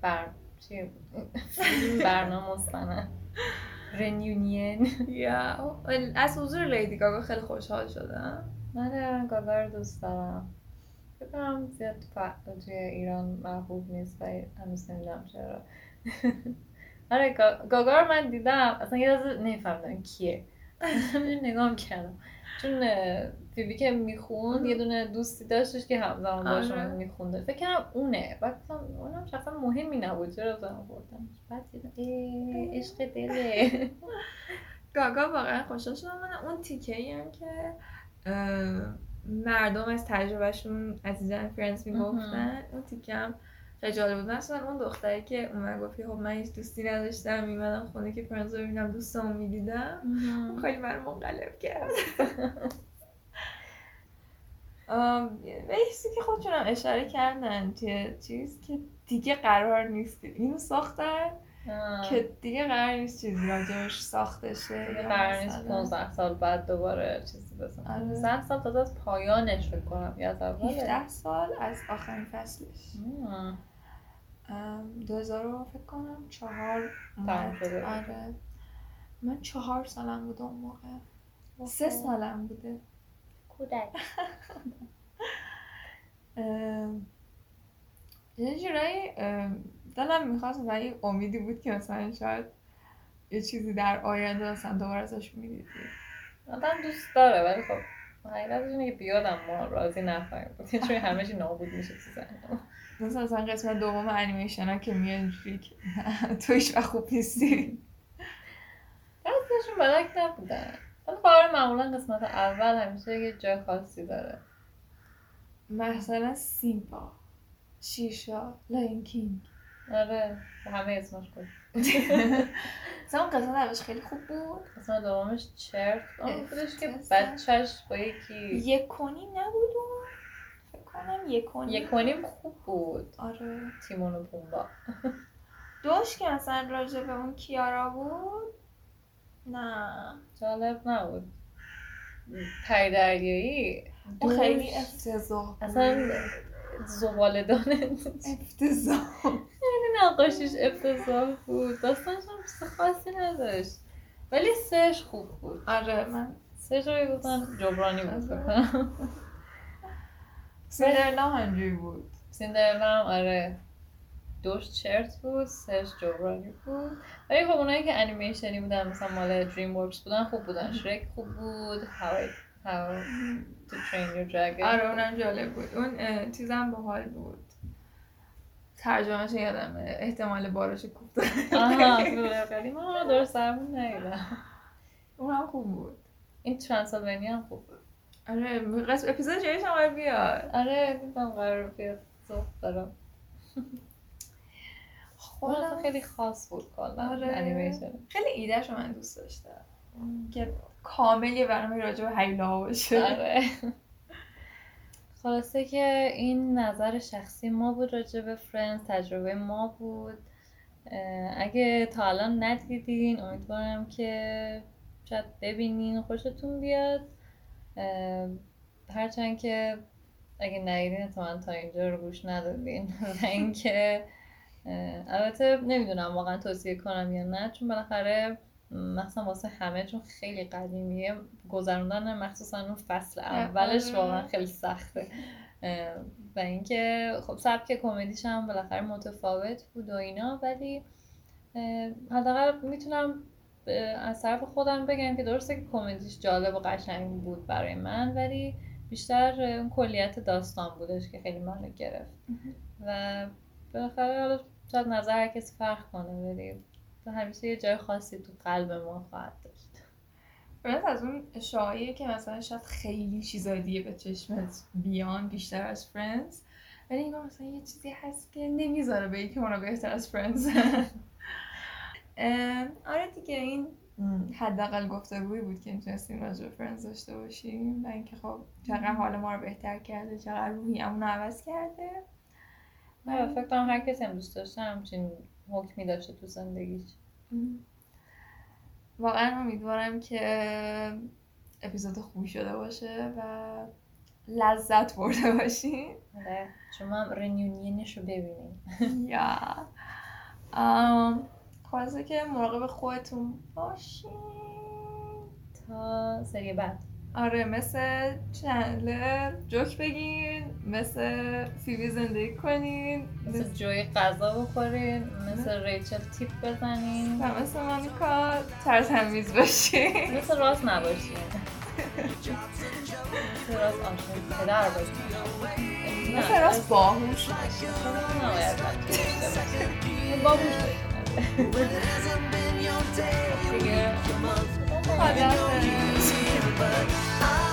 بر چی بود؟ برنامه مستند رنیونین یا از حضور لیدی گاگا خیلی خوشحال شدم. من گاگا رو دوست دارم. بکنم زیاد توی ایران محبوب نیست و هنوز نمی‌دونم چرا. آره گا- گاگا رو من دیدم. اصلا یه لحظه نمیفهمیدم کیه. همینجور نگاه کردم چون فیبی که می‌خوند یه دونه دوستی داشتش که همزمان باش آره. اومد میخونده. فکر کردم اونه. بعد اونم شخصا مهمی نبود. چرا زن بردم بعد دیدم عشق دله. گاگا واقعا شدم. من اون تیکه ای هم که مردم از تجربهشون از دیدن فرنس می‌گفتن اون تیکه هم جالب بود. مثلا اون دختری که اومد گفت خب من هیچ دوستی نداشتم میمدم خونه که فرنس رو ببینم دوستامو می‌دیدم. اون خیلی من منقلب کرد. یه چیزی که خودشونم اشاره کردن توی چیز که دیگه قرار نیست. اینو ساختن. که دیگه قرار نیست چیزی راجبش ساخته شه قرار نیست مثلا- 15 سال بعد دوباره چیزی بزنم آره. 15 سال تازه از پایانش فکر کنم. یا از اوله 17 سال از آخرین فصلش. ام، 2000 رو فکر کنم چهار تموم اومد. شده بود. آره. من چهار سالم بود اون موقع. سه سالم بوده. کودک. ام، یه جورایی ام، دلم می‌خواست و یه امیدی بود که مثلا شاید یه چیزی در آینده مثلا دوباره ازش می‌دیدی. آدم دوست داره ولی خب حقیقتش اینه که بیادم ما راضی نخواهیم بود. جوری همه چی نابود میشه تو ذهنم مثلا مثلا قسمت دوم انیمیشن ها که میاد اینجوری که تو هیچ خوب نیستی. بعضیشون بلک نبودن. ولی خب آره معمولا قسمت اول همیشه یه جای خاصی داره. مثلا سیمبا شیشا لاین کینگ آره همه اسمش بود مثلا اون قسمت اولش خیلی خوب بود. قسمت دومش چرت. آن بودش که. بچهش با یکی. یک و نیم نبود اون؟ فکر کنم یک و نیم. یک و نیم خوب بود. آره. تیمون و پومبا دوش که مثلا راجع به اون کیارا بود؟ نه. جالب نبود. پری دریایی اون خیلی افتضاح اصلا زباله دانه افتضاح. نقاشیش افتضاح بود. داستانش هم چیز خاصی نداشت. ولی سهش خوب بود. آره من سهش رو گفتن جبرانی بود. فکر کنم سیندرلا هم همجوری بود. سیندرلا هم آره. دوش چرت بود سهش جبرانی بود. ولی خب اونایی که انیمیشنی بودن مثلا مال دریم ورکس بودن خوب بودن. شرک خوب بود. I- How to Train Your Dragon. آره اونم جالب بود. اون چیزم باحال بود. ترجمهش یادمه احتمال بارش کوفت آها خیلی ما درست درمون نیدم اونم خوب بود. این ترانسلوانیا هم خوب بود. آره قسم اپیزود جدیدش هم قرار بیاد. آره دیدم قرار بیاد. ذوق دارم اون خودم خیلی خاص بود کلا. آره. انیمیشن خیلی ایدهش من دوست داشتم. که کامل یه برنامه راجع به هیولا باشه. آره. خلاصه که این نظر شخصی ما بود راجع به فرنز تجربه ما بود. اگه تا الان ندیدین امیدوارم که شاید ببینین خوشتون بیاد. هرچند که اگه ندیدین احتمالا تا اینجا رو گوش ندادین. و اینکه البته نمی‌دونم واقعا توصیه کنم یا نه چون بالاخره مثلا واسه همه چون خیلی قدیمیه. گذروندن مخصوصا اون فصل اولش. واقعا خیلی سخته. و اینکه خب سبک کمدیش هم بالاخره متفاوت بود و اینا ولی حداقل می‌تونم از طرف خودم بگم که درسته که کمدیش جالب و قشنگ بود برای من ولی بیشتر اون کلیت داستان بودش که خیلی منو گرفت. و بالاخره حالا شاید نظر هر کسی فرق کنه ولی تو همیشه یه جای خاصی تو قلب ما خواهد داشت. Friends از اون شایعه که مثلا شاید خیلی چیزای دیگه به چشمت بیان بیشتر از Friends ولی اینا مثلا یه چیزی هست که نمی‌ذاره به یکی اونا بهتر از Friends ام، آره دیگه این حداقل گفتگویی بود که می‌تونستیم راجع به فرنز داشته باشیم و اینکه خب چقدر حال ما رو بهتر کرده چقدر روحیمون رو عوض کرده. آره، فکر کنم هر کسی هم دوست داشته همچین حکمی داشته تو زندگیش. واقعا امیدوارم که اپیزود خوبی شده باشه و لذت برده باشین. آره شما هم رنیونینش رو ببینیم یا. خلاصه که مراقب خودتون باشین. تا سری بعد. آره مثل چندلر جوک بگین مثل فیبی زندگی کنین مثل جوی غذا بخورین مثل ریچل تیپ بزنین. و مثل مانیکا ترتمیز باشین. مثل راست نباشین. مثل راست آشون پدر باشین. مثل راست باهوش باشین. نباید داشته باشین؟ باهوش باشین. دیگه. But I